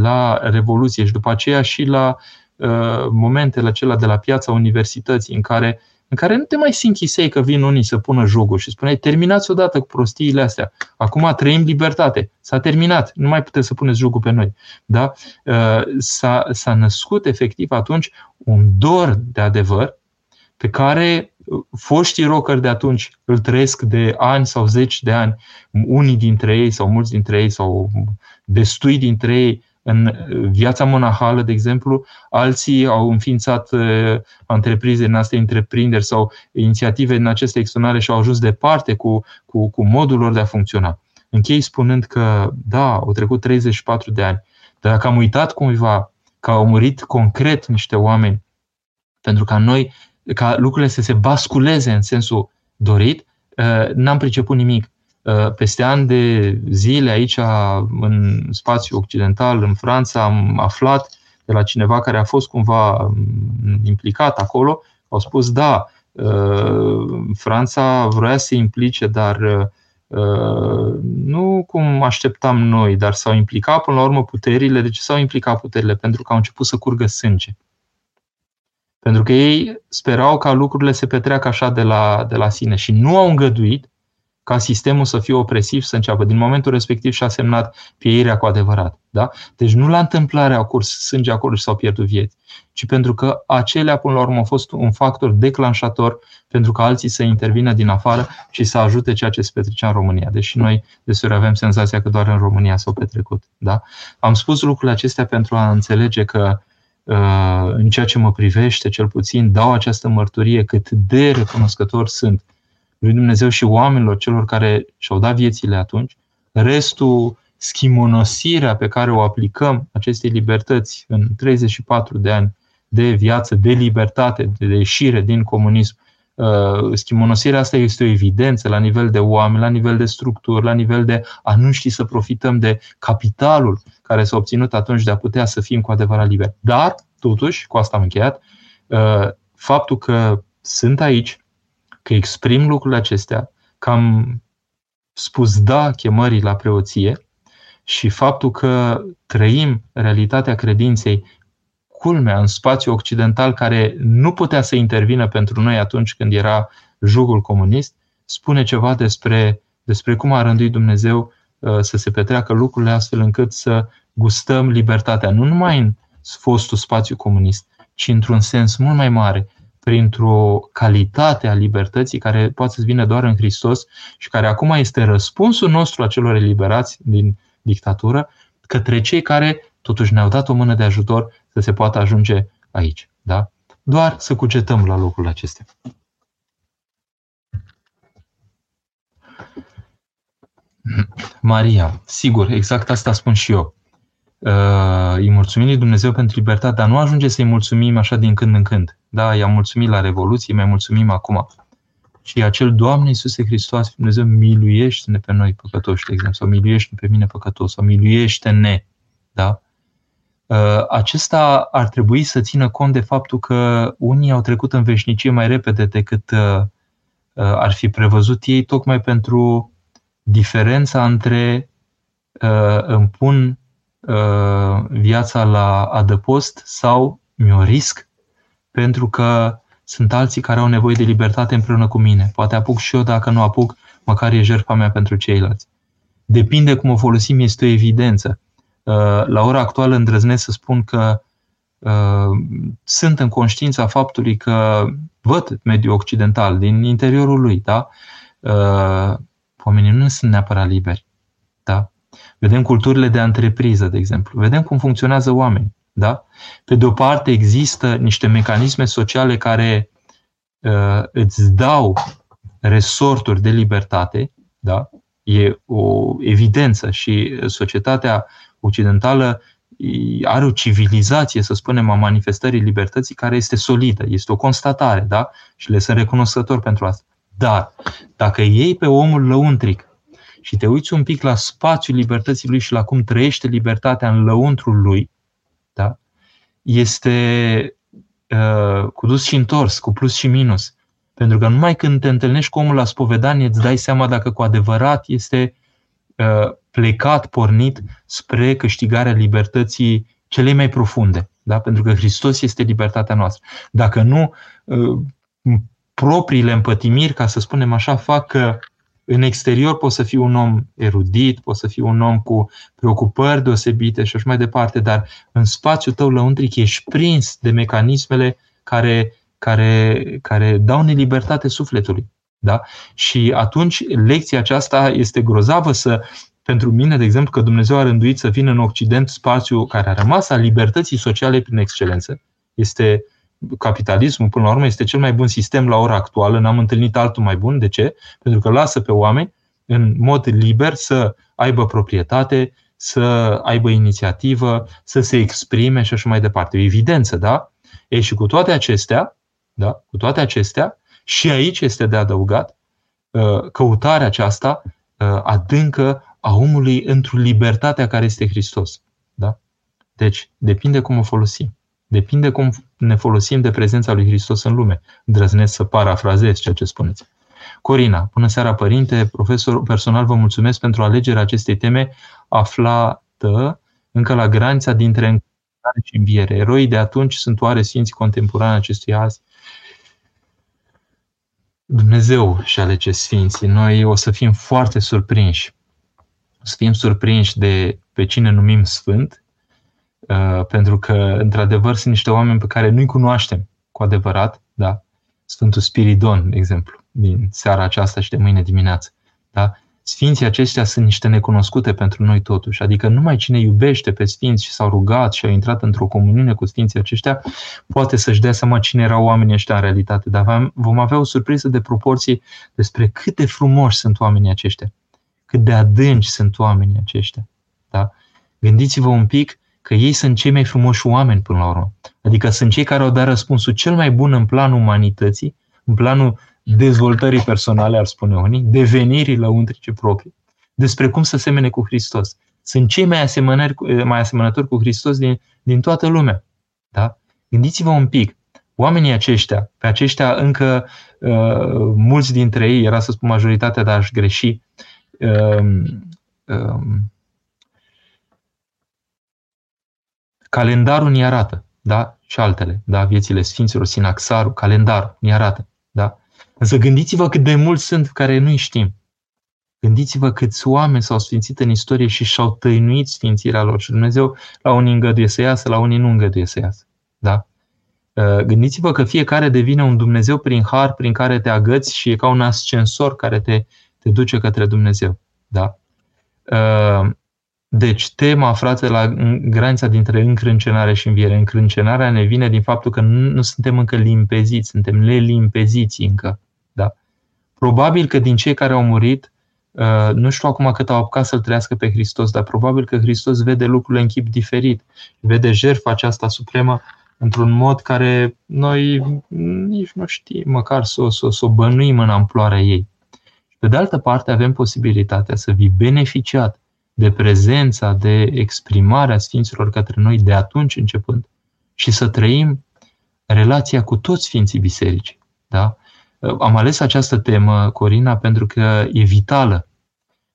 la Revoluție și după aceea și la uh, momentele acelea de la piața universității, în care, în care nu te mai sinchisei că vin unii să pună jocul și spuneai, terminați odată cu prostiile astea. Acum trăim libertate. S-a terminat. Nu mai puteți să puneți jocul pe noi. Da? Uh, s-a, s-a născut efectiv atunci un dor de adevăr pe care foștii rockeri de atunci îl trăiesc de ani sau zeci de ani, unii dintre ei sau mulți dintre ei sau destui dintre ei în viața monahală, de exemplu, alții au înființat uh, întreprize în astea întreprinderi sau inițiative în aceste externale și au ajuns departe cu, cu, cu modul lor de a funcționa. Închei spunând că, da, au trecut 34 de ani, dar dacă am uitat cuiva că au murit concret niște oameni pentru ca noi ca lucrurile să se basculeze în sensul dorit, uh, n-am priceput nimic. Uh, peste ani de zile aici, în spațiu occidental, în Franța, am aflat de la cineva care a fost cumva um, implicat acolo, au spus da, uh, Franța vrea să se implice, dar nu cum așteptam noi, dar s-au implicat până la urmă puterile. De ce s-au implicat puterile? Pentru că au început să curgă sânge. Pentru că ei sperau ca lucrurile se petreacă așa de la, de la sine și nu au îngăduit ca sistemul să fie opresiv să înceapă. Din momentul respectiv și-a semnat pieirea cu adevărat. Da? Deci nu la întâmplare au curs sânge acolo și s-au pierdut vieți, ci pentru că acelea, până la urmă, au fost un factor declanșator pentru ca alții să intervină din afară și să ajute ceea ce se petrecea în România. Deși noi deseori avem senzația că doar în România s-au petrecut. Da? Am spus lucrurile acestea pentru a înțelege că uh, Uh, în ceea ce mă privește, cel puțin, dau această mărturie cât de recunoscător sunt lui Dumnezeu și oamenilor, celor care și-au dat viețile atunci. Restul, schimonosirea pe care o aplicăm acestei libertăți în 34 de ani de viață, de libertate, de ieșire din comunism, Uh, schimonosirea asta este o evidență la nivel de oameni, la nivel de structuri, la nivel de a nu ști să profităm de capitalul care s-a obținut atunci de a putea să fim cu adevărat liberi. Dar, totuși, cu asta am încheiat, uh, faptul că sunt aici, că exprim lucrurile acestea, că am spus da chemării la preoție și faptul că trăim realitatea credinței culmea în spațiu occidental care nu putea să intervină pentru noi atunci când era jugul comunist, spune ceva despre, despre cum a rânduit Dumnezeu uh, să se petreacă lucrurile astfel încât să gustăm libertatea, nu numai în fostul spațiu comunist, ci într-un sens mult mai mare, printr-o calitate a libertății care poate să vină doar în Hristos și care acum este răspunsul nostru a celor eliberați din dictatură către cei care totuși ne-au dat o mână de ajutor să se poată ajunge aici. Da? Doar să cugetăm la locul acestea. Maria, sigur, exact asta spun și eu. Uh, îi mulțumim lui Dumnezeu pentru libertate, dar nu ajunge să-i mulțumim așa din când în când. Da, i-am mulțumit la Revoluție, mai mulțumim acum. Și acel Doamne Iisuse Hristos, Dumnezeu, miluiește-ne pe noi păcătoși, de exemplu, sau miluiește-ne pe mine păcătos, sau miluiește-ne. Da? Uh, acesta ar trebui să țină cont de faptul că unii au trecut în veșnicie mai repede decât uh, uh, ar fi prevăzut ei, tocmai pentru diferența între îmi pun viața la adăpost sau mi-o risc pentru că sunt alții care au nevoie de libertate împreună cu mine. Poate apuc și eu, dacă nu apuc, măcar e jertfa mea pentru ceilalți. Depinde cum o folosim, este o evidență. Uh, la ora actuală îndrăznesc să spun că uh, sunt în conștiința faptului că văd mediul occidental din interiorul lui, da? Uh, oamenii nu sunt neapărat liberi, da? Vedem culturile de antrepriză, de exemplu. Vedem cum funcționează oamenii, da? Pe de o parte există niște mecanisme sociale care uh, îți dau resorturi de libertate, da? E o evidență și societatea occidentală are o civilizație, să spunem, a manifestării libertății care este solidă, este o constatare, da? Și le sunt recunoscător pentru asta. Dar, dacă iei pe omul lăuntric și te uiți un pic la spațiul libertății lui și la cum trăiește libertatea în lăuntrul lui, da? este uh, cu dus și întors, cu plus și minus. Pentru că numai când te întâlnești cu omul la spovedanie îți dai seama dacă cu adevărat este uh, plecat, pornit spre câștigarea libertății celei mai profunde. Da? Pentru că Hristos este libertatea noastră. Dacă nu, uh, propriile împătimiri, ca să spunem așa, fac că în exterior poți să fii un om erudit, poți să fii un om cu preocupări deosebite și așa mai departe, dar în spațiul tău lăuntric ești prins de mecanismele care, care, care dau nelibertate sufletului. Da? Și atunci lecția aceasta este grozavă să, pentru mine, de exemplu, că Dumnezeu a rânduit să vină în Occident spațiu care a rămas a libertății sociale prin excelență. Este capitalismul, până la urmă, este cel mai bun sistem la ora actuală. N-am întâlnit altul mai bun. De ce? Pentru că lasă pe oameni în mod liber să aibă proprietate, să aibă inițiativă, să se exprime și așa mai departe. O evidență, da? Ei, și cu toate acestea, da? Cu toate acestea, și aici este de adăugat uh, căutarea aceasta uh, adâncă a omului într-o libertatea care este Hristos. Da? Deci, depinde cum o folosim. Depinde cum ne folosim de prezența lui Hristos în lume. Îndrăznesc să parafrazez ceea ce spuneți. Corina, bună seara părinte, profesor personal vă mulțumesc pentru alegerea acestei teme aflată încă la granița dintre încredere și înviere. Eroii de atunci sunt oare sfinți contemporani acestui azi? Dumnezeu și alege sfinții. Noi o să fim foarte surprinși. O să fim surprinși de pe cine numim sfânt Uh, pentru că, într-adevăr, sunt niște oameni pe care nu-i cunoaștem cu adevărat, da? Sfântul Spiridon, de exemplu, din seara aceasta și de mâine dimineață, da? Sfinții aceștia sunt niște necunoscute pentru noi totuși, adică numai cine iubește pe sfinți și s-au rugat și au intrat într-o comuniune cu sfinții aceștia, poate să-și dea seama cine erau oamenii ăștia în realitate, dar vom avea o surpriză de proporții despre cât de frumoși sunt oamenii aceștia, cât de adânci sunt oamenii aceștia. Da? Gândiți-vă un pic că ei sunt cei mai frumoși oameni până la urmă. Adică sunt cei care au dat răspunsul cel mai bun în planul umanității, în planul dezvoltării personale, ar spune unii, devenirii lăuntrice proprii, despre cum să semene cu Hristos. Sunt cei mai, mai asemănători cu Hristos din, din toată lumea. Da? Gândiți-vă un pic, oamenii aceștia, pe aceștia încă uh, mulți dintre ei, era să spun majoritatea, dar aș greși, uh, uh, Calendarul ne arată, da? Și altele, da? Viețile Sfinților, Sinaxarul, calendarul ne arată, da? Însă gândiți-vă cât de mulți sunt care nu știm. Gândiți-vă câți oameni s-au sfințit în istorie și și-au tăinuit sfințirea lor. Și Dumnezeu la unii îngăduie să iasă, la unii nu îngăduie să iasă. Da? Uh, gândiți-vă că fiecare devine un Dumnezeu prin har, prin care te agăți și e ca un ascensor care te, te duce către Dumnezeu. Da? Uh, deci, tema aflată la granița dintre încrâncenare și înviere. Încrâncenarea ne vine din faptul că nu, nu suntem încă limpeziți, suntem lelimpeziți încă. Da? Probabil că din cei care au murit, uh, nu știu acum cât au apucat să-L trăiască pe Hristos, dar probabil că Hristos vede lucrurile în chip diferit. Vede jertfa aceasta supremă într-un mod care noi nici nu știm măcar să, să, să o bănuim în amploarea ei. Pe de altă parte, avem posibilitatea să fii beneficiat de prezența, de exprimarea Sfinților către noi de atunci începând și să trăim relația cu toți Sfinții Bisericii. Da? Am ales această temă, Corina, pentru că e vitală.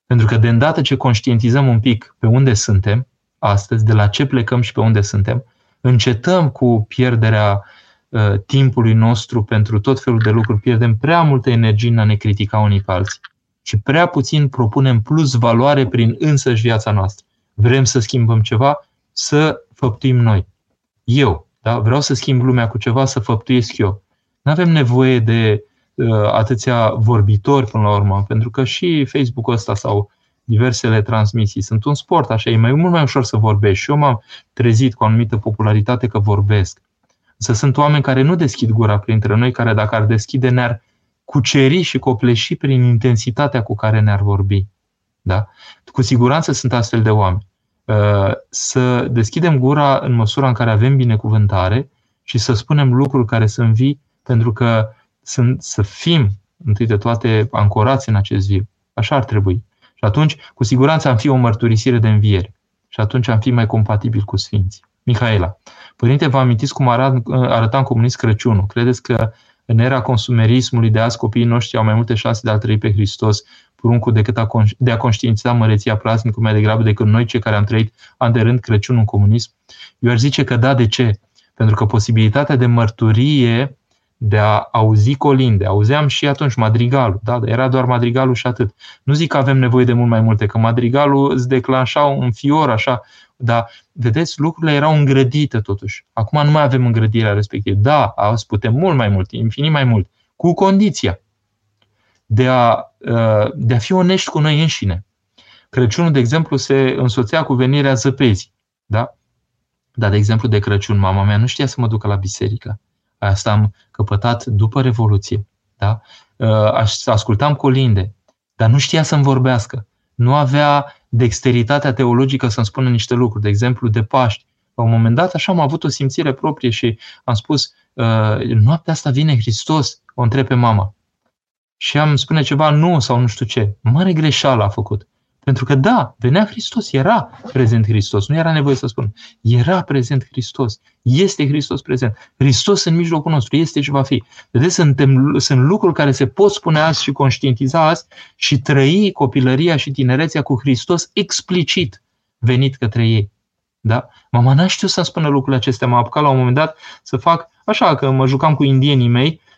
Pentru că de îndată ce conștientizăm un pic pe unde suntem astăzi, de la ce plecăm și pe unde suntem, încetăm cu pierderea uh, timpului nostru pentru tot felul de lucruri, pierdem prea multă energie în a ne critica unii pe alții și prea puțin propunem plus valoare prin însăși viața noastră. Vrem să schimbăm ceva, să făptuim noi. Eu, da? vreau să schimb lumea cu ceva, să făptuiesc eu. Nu avem nevoie de uh, atâția vorbitori până la urmă, pentru că și Facebook-ul ăsta sau diversele transmisii sunt un sport, așa, e mai mult mai ușor să vorbești. Și eu m-am trezit cu o anumită popularitate că vorbesc. Însă sunt oameni care nu deschid gura printre noi, care dacă ar deschide ne-ar cuceri și copleși prin intensitatea cu care ne-ar vorbi. Da? Cu siguranță sunt astfel de oameni. Uh, să deschidem gura în măsura în care avem binecuvântare și să spunem lucruri care sunt vii, pentru că sunt, să fim, întâi de toate, ancorați în acest viu. Așa ar trebui. Și atunci, cu siguranță, am fi o mărturisire de înviere. Și atunci am fi mai compatibil cu Sfinții. Mihaela. Părinte, vă amintiți cum arăta în comunist Crăciunul? Credeți că în era consumerismului de azi copiii noștri au mai multe șanse de a trăi pe Hristos pruncul decât a, de a conștiința măreția praznicului mai degrabă decât noi cei care am trăit an de rând Crăciunul în comunism? Eu aș zice că da, de ce? Pentru că posibilitatea de mărturie de a auzi colinde. Auzeam și atunci madrigalul, da? era doar madrigalul și atât. Nu zic că avem nevoie de mult mai multe, că madrigalul îți declanșa un fior așa, dar vedeți, lucrurile erau îngrădite totuși. Acum nu mai avem îngrădirea respectivă. Da, azi putem mult mai mult, infinit mai mult, cu condiția de a, uh, de a fi onești cu noi înșine. Crăciunul, de exemplu, se însoțea cu venirea zăpezii. Da? Dar, de exemplu, de Crăciun, mama mea nu știa să mă ducă la biserică. Asta am căpătat după Revoluție. Da? Uh, ascultam colinde, dar nu știa să-mi vorbească. Nu avea dexteritatea teologică să-mi spună niște lucruri. De exemplu, de Paști. La un moment dat, așa am avut o simțire proprie și am spus, uh, noaptea asta vine Hristos, o întreb pe mama. Și am spune ceva nu sau nu știu ce. Mare greșeală a făcut. Pentru că da, venea Hristos, era prezent Hristos, nu era nevoie să spun. Era prezent Hristos, este Hristos prezent. Hristos în mijlocul nostru, este și va fi. Vedeți, suntem, sunt lucruri care se pot spune azi și conștientiza azi și trăi copilăria și tinerețea cu Hristos explicit venit către ei. Da? Mama n-aș știut să spună lucrurile acestea. M-a apucat la un moment dat să fac așa, că mă jucam cu indienii mei Ehm,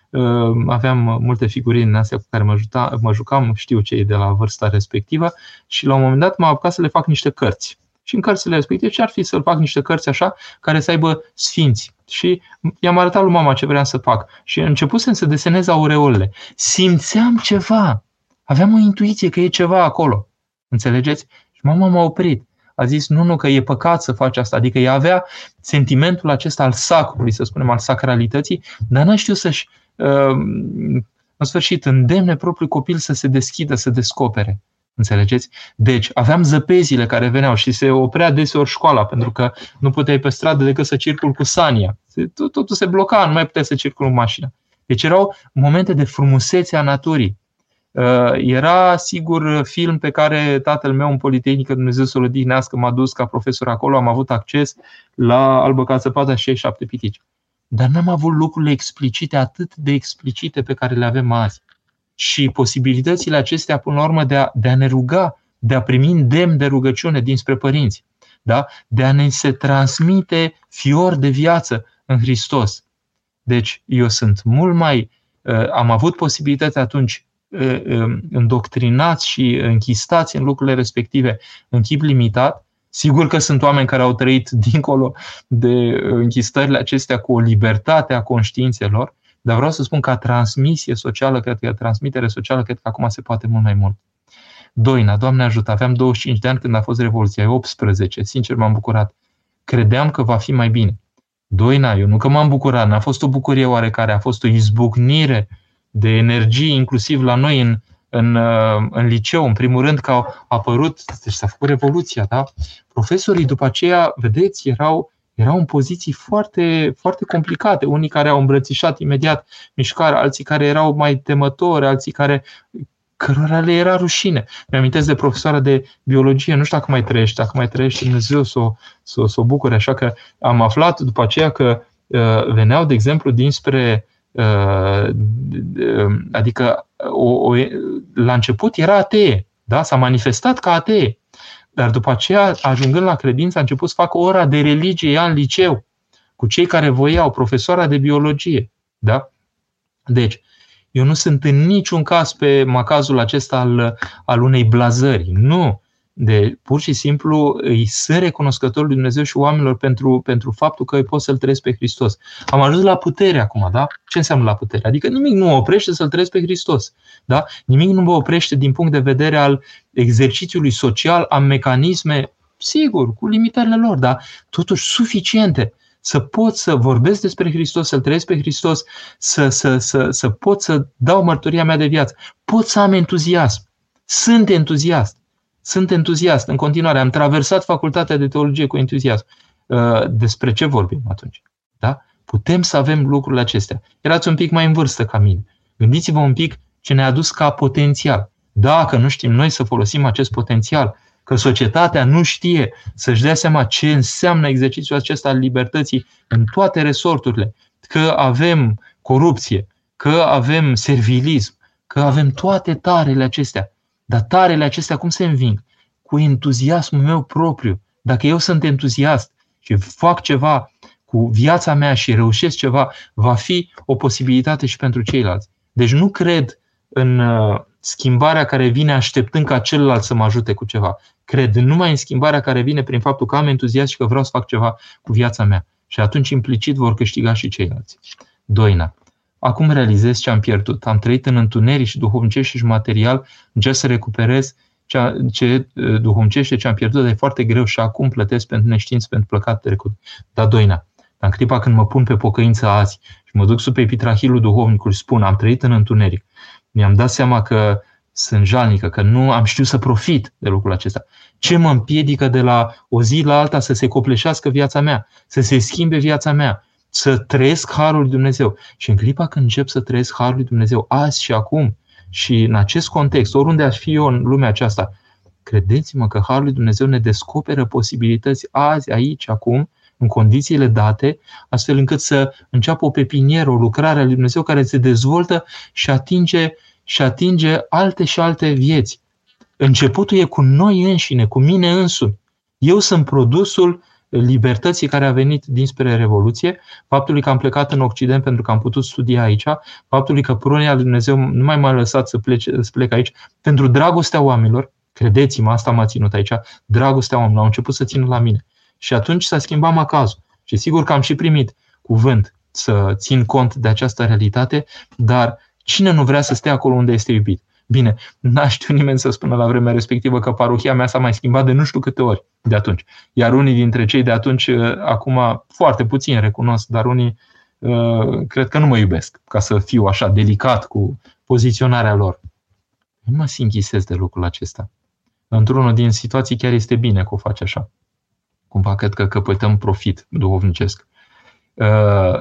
aveam multe figurini în astea cu care mă, juta, mă jucam, știu ce e de la vârsta respectivă și la un moment dat m-am apucat să le fac niște cărți. Și în cărțile respective ce ar fi să fac niște cărți așa care să aibă sfinți. Și i-am arătat lui mama ce vreau să fac. Și începusem să desenez aureolele. Simțeam ceva. Aveam o intuiție că e ceva acolo. Înțelegeți? Și mama m-a oprit. A zis, nu, nu, că e păcat să faci asta. Adică ea avea sentimentul acesta al sacrului, să spunem, al sacralității, dar n-a știut să-și Ehm, în sfârșit, îndemne propriul copil să se deschidă, să descopere. Înțelegeți? Deci, aveam zăpezile care veneau și se oprea deseori școala, pentru că nu puteai pe stradă decât să circul cu sania. Totul se bloca, nu mai puteai să circul cu mașina. Deci erau momente de frumusețe a naturii. Ehm, era, sigur, film pe care tatăl meu în Politehnică, Dumnezeu să-l odihnească, m-a dus ca profesor acolo, am avut acces la Albă ca Țăpada și 7 pitici dar n-am avut lucrurile explicite, atât de explicite pe care le avem azi. Și posibilitățile acestea, până la urmă, de a, de a ne ruga, de a primi îndemn de rugăciune dinspre părinți, da? de a ne se transmite fior de viață în Hristos. Deci, eu sunt mult mai. Uh, am avut posibilitatea atunci uh, uh, îndoctrinați și închistați în lucrurile respective în chip limitat, Sigur că sunt oameni care au trăit *laughs* dincolo de închistările acestea cu o libertate a conștiințelor, dar vreau să spun că transmisie socială, cred că transmitere socială, cred că acum se poate mult mai mult. Doina, Doamne ajută, aveam 25 de ani când a fost Revoluția, 18, sincer m-am bucurat. Credeam că va fi mai bine. Doina, eu nu că m-am bucurat, n-a fost o bucurie oarecare, a fost o izbucnire de energie, inclusiv la noi în, în, uh, în liceu, în primul rând că au apărut, deci s-a făcut revoluția, da? Profesorii după aceea, vedeți, erau, erau în poziții foarte, foarte complicate. Unii care au îmbrățișat imediat mișcarea, alții care erau mai temători, alții care cărora le era rușine. Mi-amintesc de profesoara de biologie, nu știu dacă mai trăiește, dacă mai trăiește Dumnezeu să o, să, să o bucure, așa că am aflat după aceea că uh, veneau, de exemplu, dinspre uh, adică o, o, la început era atee, da? s-a manifestat ca atee, dar după aceea, ajungând la credință, a început să facă ora de religie ea în liceu, cu cei care voiau, profesoara de biologie. Da? Deci, eu nu sunt în niciun caz pe macazul acesta al, al unei blazări. Nu de pur și simplu îi sunt recunoscător lui Dumnezeu și oamenilor pentru, pentru faptul că îi pot să-L trăiesc pe Hristos. Am ajuns la putere acum, da? Ce înseamnă la putere? Adică nimic nu mă oprește să-L trăiesc pe Hristos. Da? Nimic nu mă oprește din punct de vedere al exercițiului social, a mecanisme, sigur, cu limitările lor, dar totuși suficiente să pot să vorbesc despre Hristos, să-L trăiesc pe Hristos, să, să, să, să pot să dau mărturia mea de viață. Pot să am entuziasm. Sunt entuziast. Sunt entuziast în continuare. Am traversat facultatea de teologie cu entuziasm. Uh, despre ce vorbim atunci? Da? Putem să avem lucrurile acestea. Erați un pic mai în vârstă ca mine. Gândiți-vă un pic ce ne-a adus ca potențial. Dacă nu știm noi să folosim acest potențial, că societatea nu știe să-și dea seama ce înseamnă exercițiul acesta al libertății în toate resorturile, că avem corupție, că avem servilism, că avem toate tarele acestea. Dar tarele acestea cum se înving? Cu entuziasmul meu propriu. Dacă eu sunt entuziast și fac ceva cu viața mea și reușesc ceva, va fi o posibilitate și pentru ceilalți. Deci nu cred în uh, schimbarea care vine așteptând ca celălalt să mă ajute cu ceva. Cred numai în schimbarea care vine prin faptul că am entuziasm și că vreau să fac ceva cu viața mea. Și atunci implicit vor câștiga și ceilalți. Doina. Acum realizez ce am pierdut. Am trăit în întuneric și duhovnicește și material, încerc să recuperez ce, ce duhovnicește ce am pierdut, dar e foarte greu și acum plătesc pentru neștiință, pentru plăcat trecut. Dar doina. Dar în clipa când mă pun pe pocăință azi și mă duc sub epitrahilul duhovnicului și spun, am trăit în întuneric, mi-am dat seama că sunt jalnică, că nu am știut să profit de lucrul acesta. Ce mă împiedică de la o zi la alta să se copleșească viața mea, să se schimbe viața mea, să trăiesc Harul lui Dumnezeu. Și în clipa când încep să trăiesc Harul lui Dumnezeu, azi și acum, și în acest context, oriunde aș fi eu în lumea aceasta, credeți-mă că Harul lui Dumnezeu ne descoperă posibilități azi, aici, acum, în condițiile date, astfel încât să înceapă o pepinieră, o lucrare a lui Dumnezeu care se dezvoltă și atinge, și atinge alte și alte vieți. Începutul e cu noi înșine, cu mine însumi. Eu sunt produsul libertății care a venit dinspre Revoluție, faptului că am plecat în Occident pentru că am putut studia aici, faptului că prunia lui Dumnezeu nu mai m-a lăsat să, plece, să plec aici, pentru dragostea oamenilor, credeți-mă, asta m-a ținut aici, dragostea oamenilor, au început să țină la mine. Și atunci s-a schimbat macazul. Și sigur că am și primit cuvânt să țin cont de această realitate, dar cine nu vrea să stea acolo unde este iubit? Bine, n-a știut nimeni să spună la vremea respectivă că parohia mea s-a mai schimbat de nu știu câte ori de atunci. Iar unii dintre cei de atunci, uh, acum foarte puțin recunosc, dar unii uh, cred că nu mă iubesc, ca să fiu așa delicat cu poziționarea lor. Nu mă sinchisez de lucrul acesta. Într-unul din situații chiar este bine că o faci așa. Cumva cred că căpătăm profit duhovnicesc. Uh,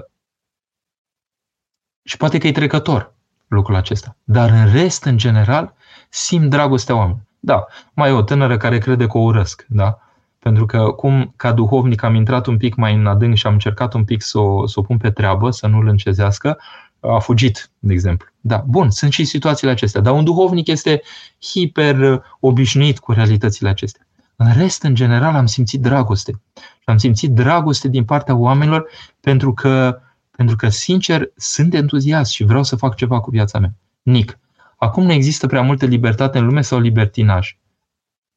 și poate că e trecător lucrul acesta. Dar în rest, în general, simt dragostea oamenilor. Da, mai e o tânără care crede că o urăsc, da? Pentru că cum ca duhovnic am intrat un pic mai în adânc și am încercat un pic să o, să o pun pe treabă, să nu-l încezească, a fugit, de exemplu. Da, bun, sunt și situațiile acestea, dar un duhovnic este hiper obișnuit cu realitățile acestea. În rest, în general, am simțit dragoste. Și am simțit dragoste din partea oamenilor pentru că pentru că, sincer, sunt entuziast și vreau să fac ceva cu viața mea. Nic. Acum nu există prea multă libertate în lume sau libertinaj.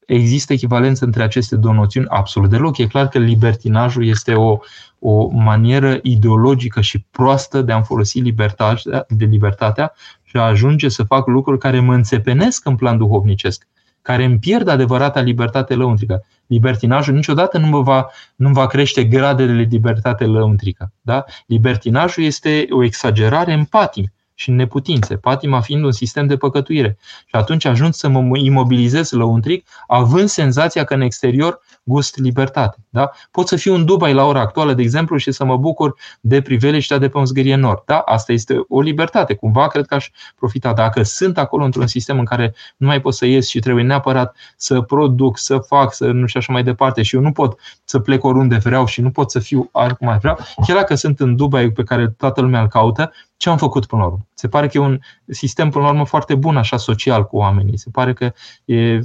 Există echivalență între aceste două noțiuni? Absolut deloc. E clar că libertinajul este o, o manieră ideologică și proastă de a-mi folosi libertatea, de libertatea și a ajunge să fac lucruri care mă înțepenesc în plan duhovnicesc care îmi pierd adevărata libertate lăuntrică. Libertinajul niciodată nu, mă va, nu va crește gradele de libertate lăuntrică. Da? Libertinajul este o exagerare în patim și în neputințe, patima fiind un sistem de păcătuire. Și atunci ajung să mă imobilizez lăuntric, având senzația că în exterior gust libertate. Da? Pot să fiu în Dubai la ora actuală, de exemplu, și să mă bucur de priveliștea de pe un zgârie nord. Da? Asta este o libertate. Cumva cred că aș profita. Dacă sunt acolo într-un sistem în care nu mai pot să ies și trebuie neapărat să produc, să fac, să nu știu așa mai departe și eu nu pot să plec oriunde vreau și nu pot să fiu cum mai vreau, chiar dacă sunt în Dubai pe care toată lumea îl caută, ce am făcut până la urmă? Se pare că e un sistem până la urmă foarte bun așa social cu oamenii. Se pare că e,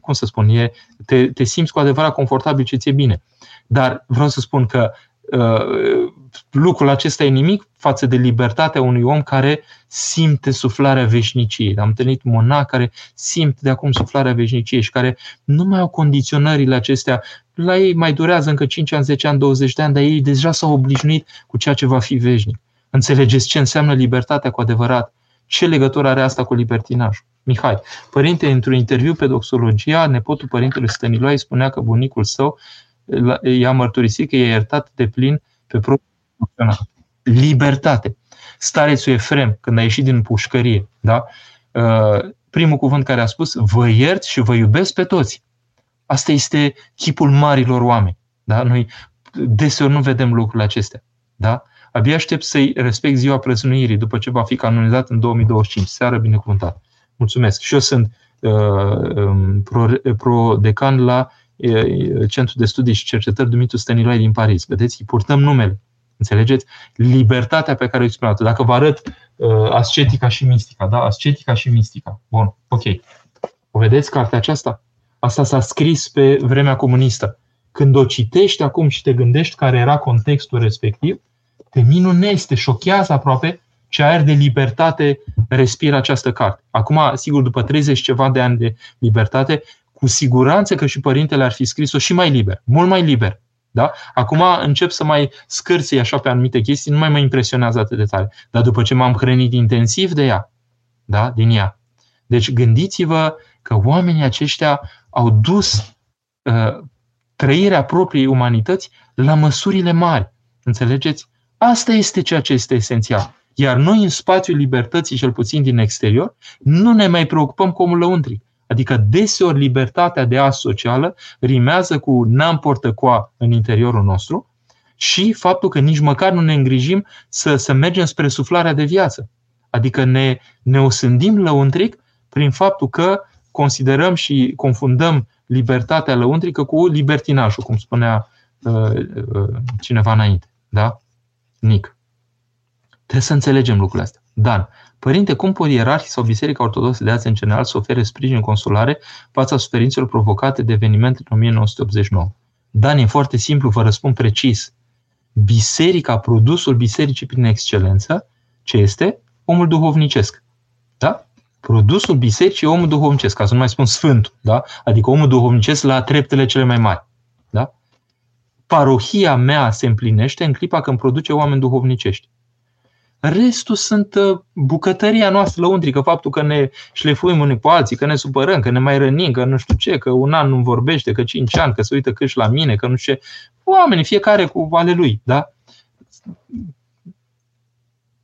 cum să spun, e, te, te simți cu adevărat confortabil ce ți-e bine. Dar vreau să spun că uh, lucrul acesta e nimic față de libertatea unui om care simte suflarea veșniciei. Am întâlnit monac care simt de acum suflarea veșniciei și care nu mai au condiționările acestea. La ei mai durează încă 5 ani, 10 ani, 20 de ani, dar ei deja s-au obișnuit cu ceea ce va fi veșnic. Înțelegeți ce înseamnă libertatea cu adevărat? Ce legătură are asta cu libertinajul? Mihai, părinte, într-un interviu pe doxologia, nepotul părintelui Stăniloai spunea că bunicul său i-a mărturisit că i-a iertat de plin pe propriul Libertate. Starețul Efrem, când a ieșit din pușcărie, da? Uh, primul cuvânt care a spus, vă iert și vă iubesc pe toți. Asta este chipul marilor oameni. Da? Noi deseori nu vedem lucrurile acestea. Da? Abia aștept să-i respect ziua presunuirii după ce va fi canonizat în 2025. Seară binecuvântată! Mulțumesc. Și eu sunt uh, um, pro-decan pro la uh, Centrul de Studii și Cercetări Dumitru Stăniloae din Paris. Vedeți, îi purtăm numele. Înțelegeți? Libertatea pe care o exprimat Dacă vă arăt uh, ascetica și mistica, da? Ascetica și mistica. Bun, ok. O vedeți cartea aceasta? Asta s-a scris pe vremea comunistă. Când o citești acum și te gândești care era contextul respectiv, te minunezi, te șochează aproape ce aer de libertate respiră această carte. Acum, sigur, după 30 ceva de ani de libertate, cu siguranță că și părintele ar fi scris-o și mai liber, mult mai liber. Da? Acum încep să mai scârții așa pe anumite chestii, nu mai mă impresionează atât de tare. Dar după ce m-am hrănit intensiv de ea, da? din ea. Deci gândiți-vă că oamenii aceștia au dus uh, trăirea propriei umanități la măsurile mari. Înțelegeți? Asta este ceea ce este esențial. Iar noi, în spațiul libertății, cel puțin din exterior, nu ne mai preocupăm cu omul lăuntric. Adică deseori libertatea de asocială rimează cu n-am portăcoa în interiorul nostru și faptul că nici măcar nu ne îngrijim să, să mergem spre suflarea de viață. Adică ne, ne osândim lăuntric prin faptul că considerăm și confundăm libertatea lăuntrică cu libertinajul, cum spunea uh, uh, cineva înainte. Da? Nic. Trebuie să înțelegem lucrurile astea. Dan, părinte, cum pot ierarhii sau Biserica Ortodoxă de azi în general să ofere sprijin consulare fața suferințelor provocate de evenimente în 1989? Dan, e foarte simplu, vă răspund precis. Biserica, produsul bisericii prin excelență, ce este? Omul duhovnicesc. Da? Produsul bisericii e omul duhovnicesc, ca să nu mai spun sfântul, da? adică omul duhovnicesc la treptele cele mai mari. Da? Parohia mea se împlinește în clipa când produce oameni duhovnicești. Restul sunt uh, bucătăria noastră lăuntrică, faptul că ne șlefuim unii cu alții, că ne supărăm, că ne mai rănim, că nu știu ce, că un an nu vorbește, că cinci ani, că se uită câși la mine, că nu știu ce. Oamenii, fiecare cu ale lui, da?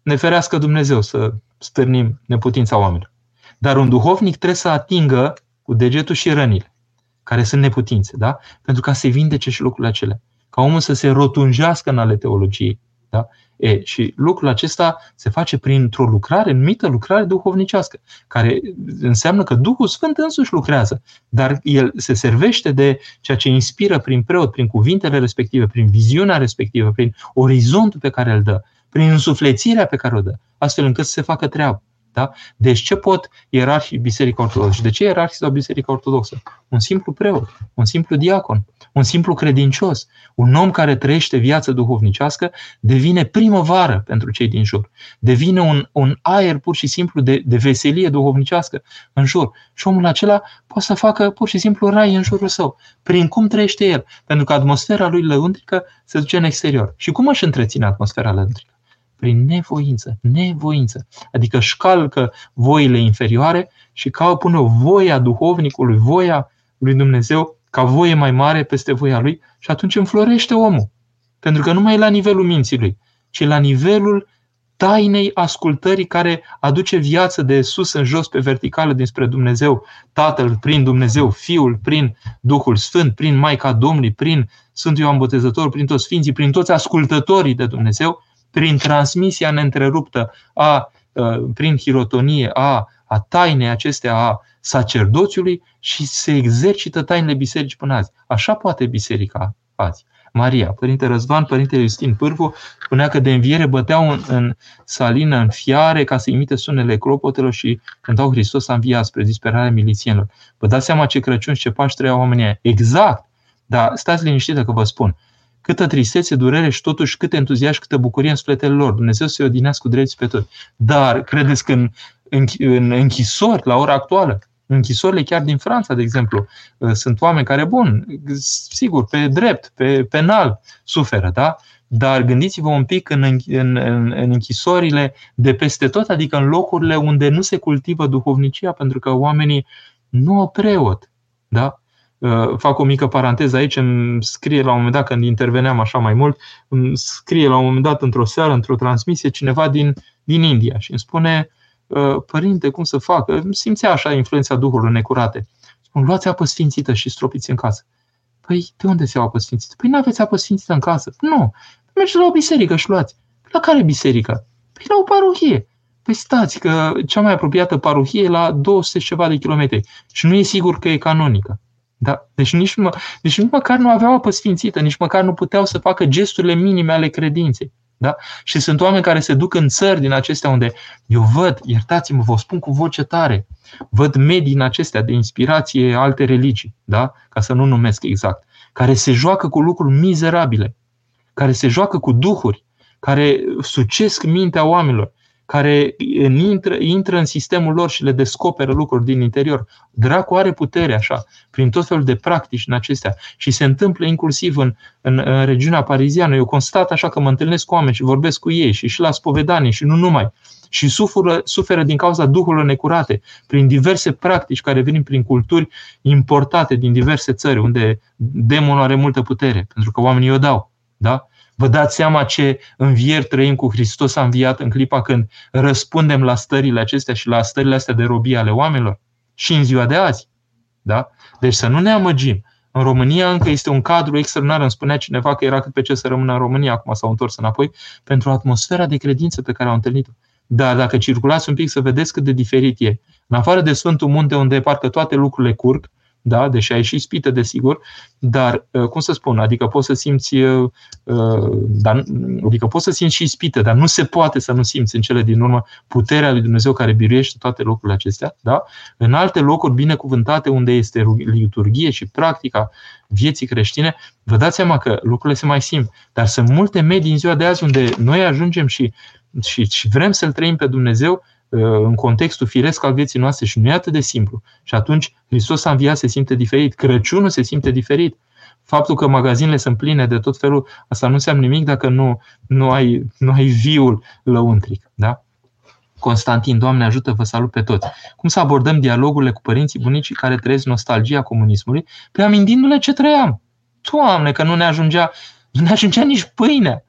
Ne ferească Dumnezeu să stârnim neputința oamenilor. Dar un duhovnic trebuie să atingă cu degetul și rănile, care sunt neputințe, da? Pentru ca să vindece și lucrurile acelea. Ca omul să se rotunjească în ale teologiei. Da? E, și lucrul acesta se face printr-o lucrare numită lucrare duhovnicească, care înseamnă că Duhul Sfânt însuși lucrează, dar el se servește de ceea ce inspiră prin preot, prin cuvintele respective, prin viziunea respectivă, prin orizontul pe care îl dă, prin însuflețirea pe care o dă, astfel încât să se facă treabă. Da? Deci ce pot ierarhii Biserica Ortodoxă? Și de ce ierarhii sau Biserica Ortodoxă? Un simplu preot, un simplu diacon, un simplu credincios, un om care trăiește viață duhovnicească, devine primăvară pentru cei din jur. Devine un, un aer pur și simplu de, de veselie duhovnicească în jur. Și omul acela poate să facă pur și simplu rai în jurul său. Prin cum trăiește el? Pentru că atmosfera lui lăuntrică se duce în exterior. Și cum își întreține atmosfera lăuntrică? Prin nevoință, nevoință. Adică își calcă voile inferioare și ca pune voia duhovnicului, voia lui Dumnezeu ca voie mai mare peste voia lui și atunci înflorește omul. Pentru că nu mai e la nivelul minții lui, ci la nivelul tainei ascultării care aduce viață de sus în jos pe verticală dinspre Dumnezeu, Tatăl prin Dumnezeu, Fiul prin Duhul Sfânt, prin Maica Domnului, prin Sfântul Ioan Botezător, prin toți Sfinții, prin toți ascultătorii de Dumnezeu prin transmisia neîntreruptă a, prin hirotonie a, a tainei acestea a sacerdoțiului și se exercită tainele bisericii până azi. Așa poate biserica azi. Maria, Părinte Răzvan, Părinte Justin Pârvu, spunea că de înviere băteau în, în salină, în fiare, ca să imite sunele clopotelor și cântau Hristos a înviat spre disperarea milițienilor. Vă dați seama ce Crăciun și ce Paști trăiau oamenii Exact! Dar stați liniștită că vă spun câtă tristețe, durere și totuși cât entuziasm și câtă bucurie în sufletele lor. Dumnezeu să-i odinească cu drept pe toți. Dar credeți că în, în, în închisori, la ora actuală, închisorile chiar din Franța, de exemplu, uh, sunt oameni care, bun, sigur, pe drept, pe penal, suferă, da? Dar gândiți-vă un pic în, în, în, în închisorile de peste tot, adică în locurile unde nu se cultivă duhovnicia, pentru că oamenii nu au preot. Da? Uh, fac o mică paranteză aici, îmi scrie la un moment dat, când interveneam așa mai mult, îmi scrie la un moment dat într-o seară, într-o transmisie, cineva din, din India și îmi spune, uh, părinte, cum să fac? Simțea așa influența Duhului necurate. Spun, luați apă sfințită și stropiți în casă. Păi, de unde se iau apă sfințită? Păi, nu aveți apă sfințită în casă. Nu. Mergeți la o biserică și luați. La care biserică? Păi, la o parohie. Păi stați, că cea mai apropiată parohie e la 200 ceva de kilometri și nu e sigur că e canonică. Da? Deci, nici, mă, deci nici măcar nu aveau apă sfințită, nici măcar nu puteau să facă gesturile minime ale credinței. Da? Și sunt oameni care se duc în țări din acestea unde eu văd, iertați-mă, vă spun cu voce tare, văd medii din acestea de inspirație alte religii, da? ca să nu numesc exact, care se joacă cu lucruri mizerabile, care se joacă cu duhuri, care sucesc mintea oamenilor, care intră, intră în sistemul lor și le descoperă lucruri din interior. Dracu are putere așa, prin tot felul de practici în acestea și se întâmplă inclusiv în, în, în regiunea pariziană. Eu constat așa că mă întâlnesc cu oameni și vorbesc cu ei și și la spovedanie și nu numai. Și suferă, suferă din cauza duhurilor necurate, prin diverse practici care vin prin culturi importate din diverse țări, unde demonul are multă putere, pentru că oamenii o dau. Da? Vă dați seama ce învieri trăim cu Hristos a înviat în clipa când răspundem la stările acestea și la stările astea de robie ale oamenilor? Și în ziua de azi. Da? Deci să nu ne amăgim. În România încă este un cadru extraordinar. Îmi spunea cineva că era cât pe ce să rămână în România, acum s-au întors înapoi, pentru atmosfera de credință pe care au întâlnit-o. Dar dacă circulați un pic să vedeți cât de diferit e. În afară de Sfântul Munte, unde parcă toate lucrurile curg, da? deși ai și ispită, desigur, dar, uh, cum să spun, adică poți să simți, uh, uh, dar, adică poți să simți și ispită, dar nu se poate să nu simți în cele din urmă puterea lui Dumnezeu care biruiește toate locurile acestea, da? În alte locuri binecuvântate unde este liturghie și practica vieții creștine, vă dați seama că lucrurile se mai simt, dar sunt multe medii în ziua de azi unde noi ajungem și, și, și vrem să-L trăim pe Dumnezeu Uh, în contextul firesc al vieții noastre și nu e atât de simplu. Și atunci Hristos a înviat se simte diferit, Crăciunul se simte diferit. Faptul că magazinele sunt pline de tot felul, asta nu înseamnă nimic dacă nu, nu, ai, nu ai viul lăuntric. Da? Constantin, Doamne ajută, vă salut pe toți. Cum să abordăm dialogurile cu părinții bunicii care trăiesc nostalgia comunismului? Pe amintindu-le ce trăiam. Doamne, că nu ne ajungea, nu ne ajungea nici pâinea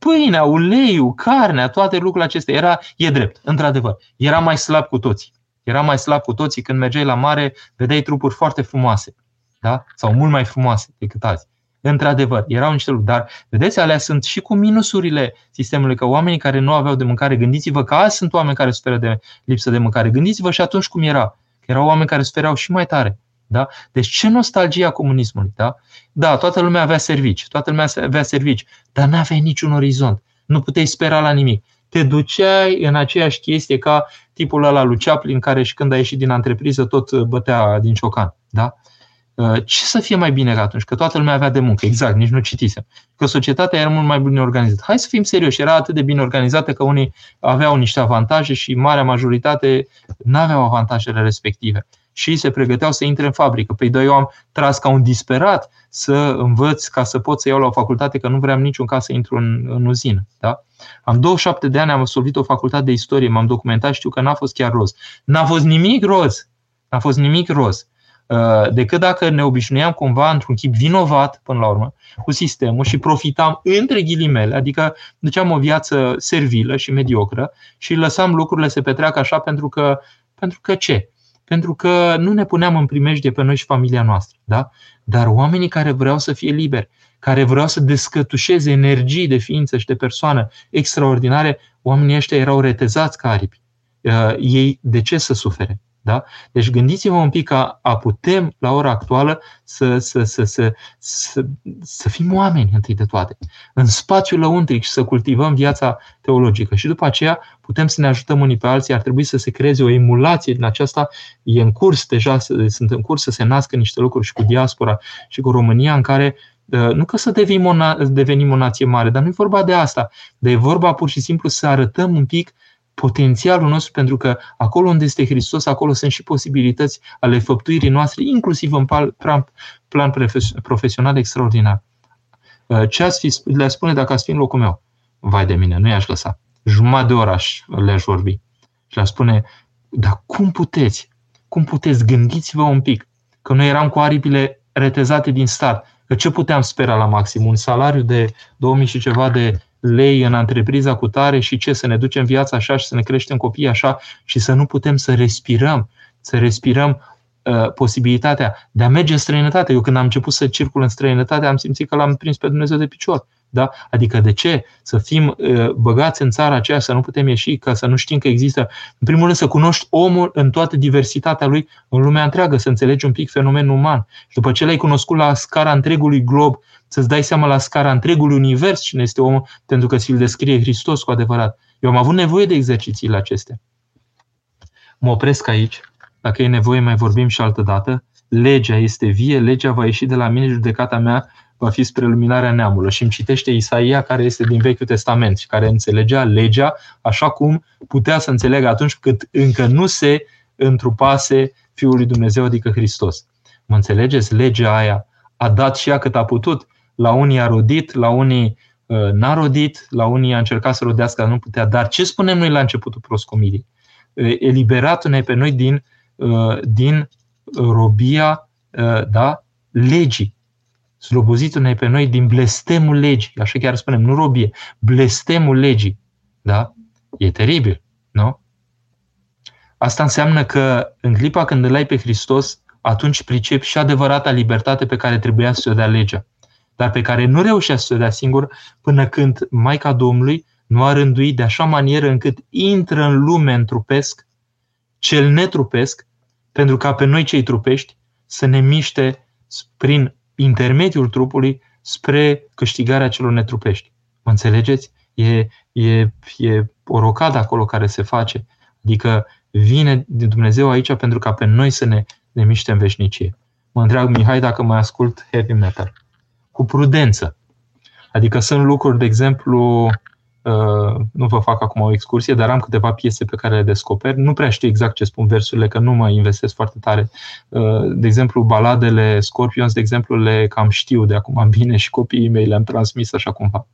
pâinea, uleiul, carnea, toate lucrurile acestea. Era, e drept, într-adevăr. Era mai slab cu toții. Era mai slab cu toții când mergeai la mare, vedeai trupuri foarte frumoase. Da? Sau mult mai frumoase decât azi. Într-adevăr, erau niște lucruri. Dar, vedeți, alea sunt și cu minusurile sistemului, că oamenii care nu aveau de mâncare, gândiți-vă că azi sunt oameni care suferă de lipsă de mâncare. Gândiți-vă și atunci cum era. Că erau oameni care sufereau și mai tare. Da? Deci ce nostalgie a comunismului. Da? da, toată lumea avea servici, toată lumea avea servici, dar nu avea niciun orizont. Nu puteai spera la nimic. Te duceai în aceeași chestie ca tipul ăla lui Chaplin, care și când a ieșit din antrepriză tot bătea din ciocan. Da? Uh, ce să fie mai bine atunci? Că toată lumea avea de muncă. Exact, nici nu citisem. Că societatea era mult mai bine organizată. Hai să fim serioși, era atât de bine organizată că unii aveau niște avantaje și marea majoritate nu aveau avantajele respective și se pregăteau să intre în fabrică. Păi eu am tras ca un disperat să învăț ca să pot să iau la o facultate, că nu vreau niciun caz să intru în, în uzină. Da? Am 27 de ani, am absolvit o facultate de istorie, m-am documentat, știu că n-a fost chiar roz. N-a fost nimic roz. N-a fost nimic roz. Uh, decât dacă ne obișnuiam cumva într-un chip vinovat, până la urmă, cu sistemul și profitam între ghilimele, adică duceam o viață servilă și mediocră și lăsam lucrurile să petreacă așa pentru că, pentru că ce? Pentru că nu ne puneam în primejdie pe noi și familia noastră. Da? Dar oamenii care vreau să fie liberi, care vreau să descătușeze energii de ființă și de persoană extraordinare, oamenii ăștia erau retezați ca aripi. Uh, ei de ce să sufere? Da? Deci gândiți-vă un pic ca a putem, la ora actuală, să, să, să, să, să, să fim oameni întâi de toate, în spațiul lăuntric și să cultivăm viața teologică. Și după aceea putem să ne ajutăm unii pe alții, ar trebui să se creeze o emulație din aceasta, e în curs deja, sunt în curs să se nască niște lucruri și cu diaspora și cu România, în care uh, nu că să devenim o, devenim o nație mare, dar nu e vorba de asta, dar e vorba pur și simplu să arătăm un pic potențialul nostru, pentru că acolo unde este Hristos, acolo sunt și posibilități ale făptuirii noastre, inclusiv în plan, plan profesional extraordinar. Uh, ce ați fi, le spune dacă ați fi în locul meu? Vai de mine, nu i-aș lăsa. Jumătate de oră le-aș vorbi. Și le spune, dar cum puteți? Cum puteți? Gândiți-vă un pic. Că noi eram cu aripile retezate din start. Că ce puteam spera la maxim? Un salariu de 2000 și ceva de lei în întrepriza cu tare și ce, să ne ducem viața așa și să ne creștem copiii așa și să nu putem să respirăm, să respirăm uh, posibilitatea de a merge în străinătate. Eu când am început să circul în străinătate am simțit că l-am prins pe Dumnezeu de picior. Da? Adică de ce? Să fim uh, băgați în țara aceea, să nu putem ieși, ca să nu știm că există. În primul rând să cunoști omul în toată diversitatea lui, în lumea întreagă, să înțelegi un pic fenomenul uman. Și după ce l-ai cunoscut la scara întregului glob, să-ți dai seama la scara întregului univers cine este omul, pentru că ți-l descrie Hristos cu adevărat. Eu am avut nevoie de exercițiile acestea. Mă opresc aici. Dacă e nevoie, mai vorbim și altă dată. Legea este vie, legea va ieși de la mine, judecata mea va fi spre luminarea neamului. Și îmi citește Isaia, care este din Vechiul Testament și care înțelegea legea așa cum putea să înțeleagă atunci cât încă nu se întrupase Fiul lui Dumnezeu, adică Hristos. Mă înțelegeți? Legea aia a dat și ea cât a putut. La unii a rodit, la unii uh, n-a rodit, la unii a încercat să rodească, dar nu putea. Dar ce spunem noi la începutul proscomirii? Uh, eliberat-ne pe noi din, uh, din robia da, legii slobozitul-ne pe noi din blestemul legii. Așa chiar spunem, nu robie, blestemul legii. Da? E teribil, nu? Asta înseamnă că în clipa când îl ai pe Hristos, atunci pricepi și adevărata libertate pe care trebuia să o dea legea, dar pe care nu reușea să o dea singur până când Maica Domnului nu a rânduit de așa manieră încât intră în lume în trupesc, cel netrupesc, pentru ca pe noi cei trupești să ne miște prin intermediul trupului spre câștigarea celor netrupești. Mă înțelegeți? E, e, e o rocadă acolo care se face. Adică vine din Dumnezeu aici pentru ca pe noi să ne, ne miște în veșnicie. Mă întreabă Mihai dacă mai ascult heavy metal. Cu prudență. Adică sunt lucruri, de exemplu, Uh, nu vă fac acum o excursie, dar am câteva piese pe care le descoper. Nu prea știu exact ce spun versurile, că nu mă investesc foarte tare. Uh, de exemplu, baladele Scorpions, de exemplu, le cam știu de acum bine și copiii mei le-am transmis așa cumva.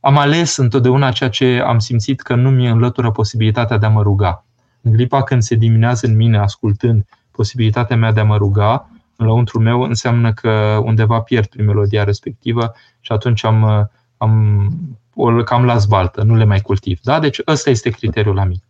Am ales întotdeauna ceea ce am simțit că nu mi înlătură posibilitatea de a mă ruga. În clipa când se diminează în mine, ascultând posibilitatea mea de a mă ruga, în lăuntru meu înseamnă că undeva pierd prin melodia respectivă și atunci am, am o cam las baltă, nu le mai cultiv. Da? Deci ăsta este criteriul la mine.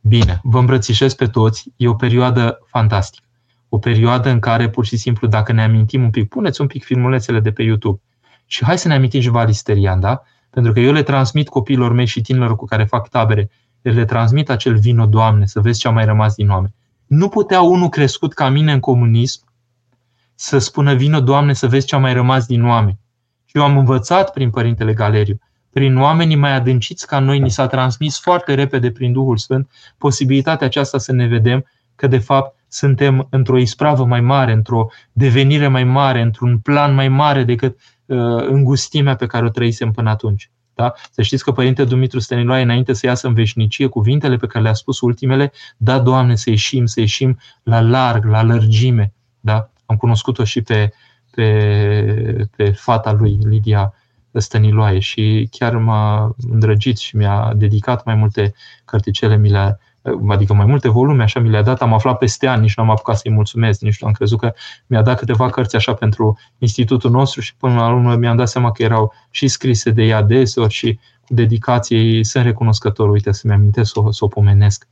Bine, vă îmbrățișez pe toți, e o perioadă fantastică. O perioadă în care, pur și simplu, dacă ne amintim un pic, puneți un pic filmulețele de pe YouTube și hai să ne amintim și Valisterian, da? Pentru că eu le transmit copiilor mei și tinerilor cu care fac tabere, le transmit acel vino, Doamne, să vezi ce a mai rămas din oameni. Nu putea unul crescut ca mine în comunism să spună vino, Doamne, să vezi ce a mai rămas din oameni. Și eu am învățat prin Părintele Galeriu prin oamenii mai adânciți ca noi, ni s-a transmis foarte repede prin Duhul Sfânt posibilitatea aceasta să ne vedem că de fapt suntem într-o ispravă mai mare, într-o devenire mai mare, într-un plan mai mare decât uh, îngustimea pe care o trăisem până atunci. Da? Să știți că Părinte Dumitru Stăniloae, înainte să iasă în veșnicie, cuvintele pe care le-a spus ultimele, da, Doamne, să ieșim, să ieșim la larg, la lărgime. Da? Am cunoscut-o și pe, pe, pe fata lui, Lidia Stăniloae și chiar m-a îndrăgit și mi-a dedicat mai multe cărticele, mi le adică mai multe volume, așa mi le-a dat, am aflat peste ani, nici nu am apucat să-i mulțumesc, nici nu am crezut că mi-a dat câteva cărți așa pentru institutul nostru și până la urmă mi-am dat seama că erau și scrise de ea deseori și cu dedicație, sunt recunoscător, uite, să-mi amintesc să o, să o pomenesc.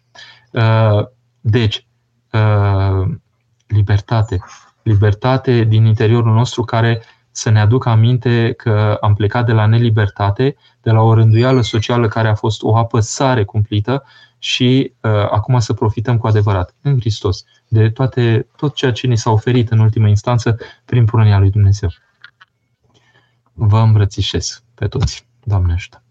Uh, deci, uh, libertate. Libertate din interiorul nostru care să ne aducă aminte că am plecat de la nelibertate, de la o rânduială socială care a fost o apăsare cumplită și uh, acum să profităm cu adevărat în Hristos de toate, tot ceea ce ni s-a oferit în ultima instanță prin prunia lui Dumnezeu. Vă îmbrățișez pe toți. Doamne ajută!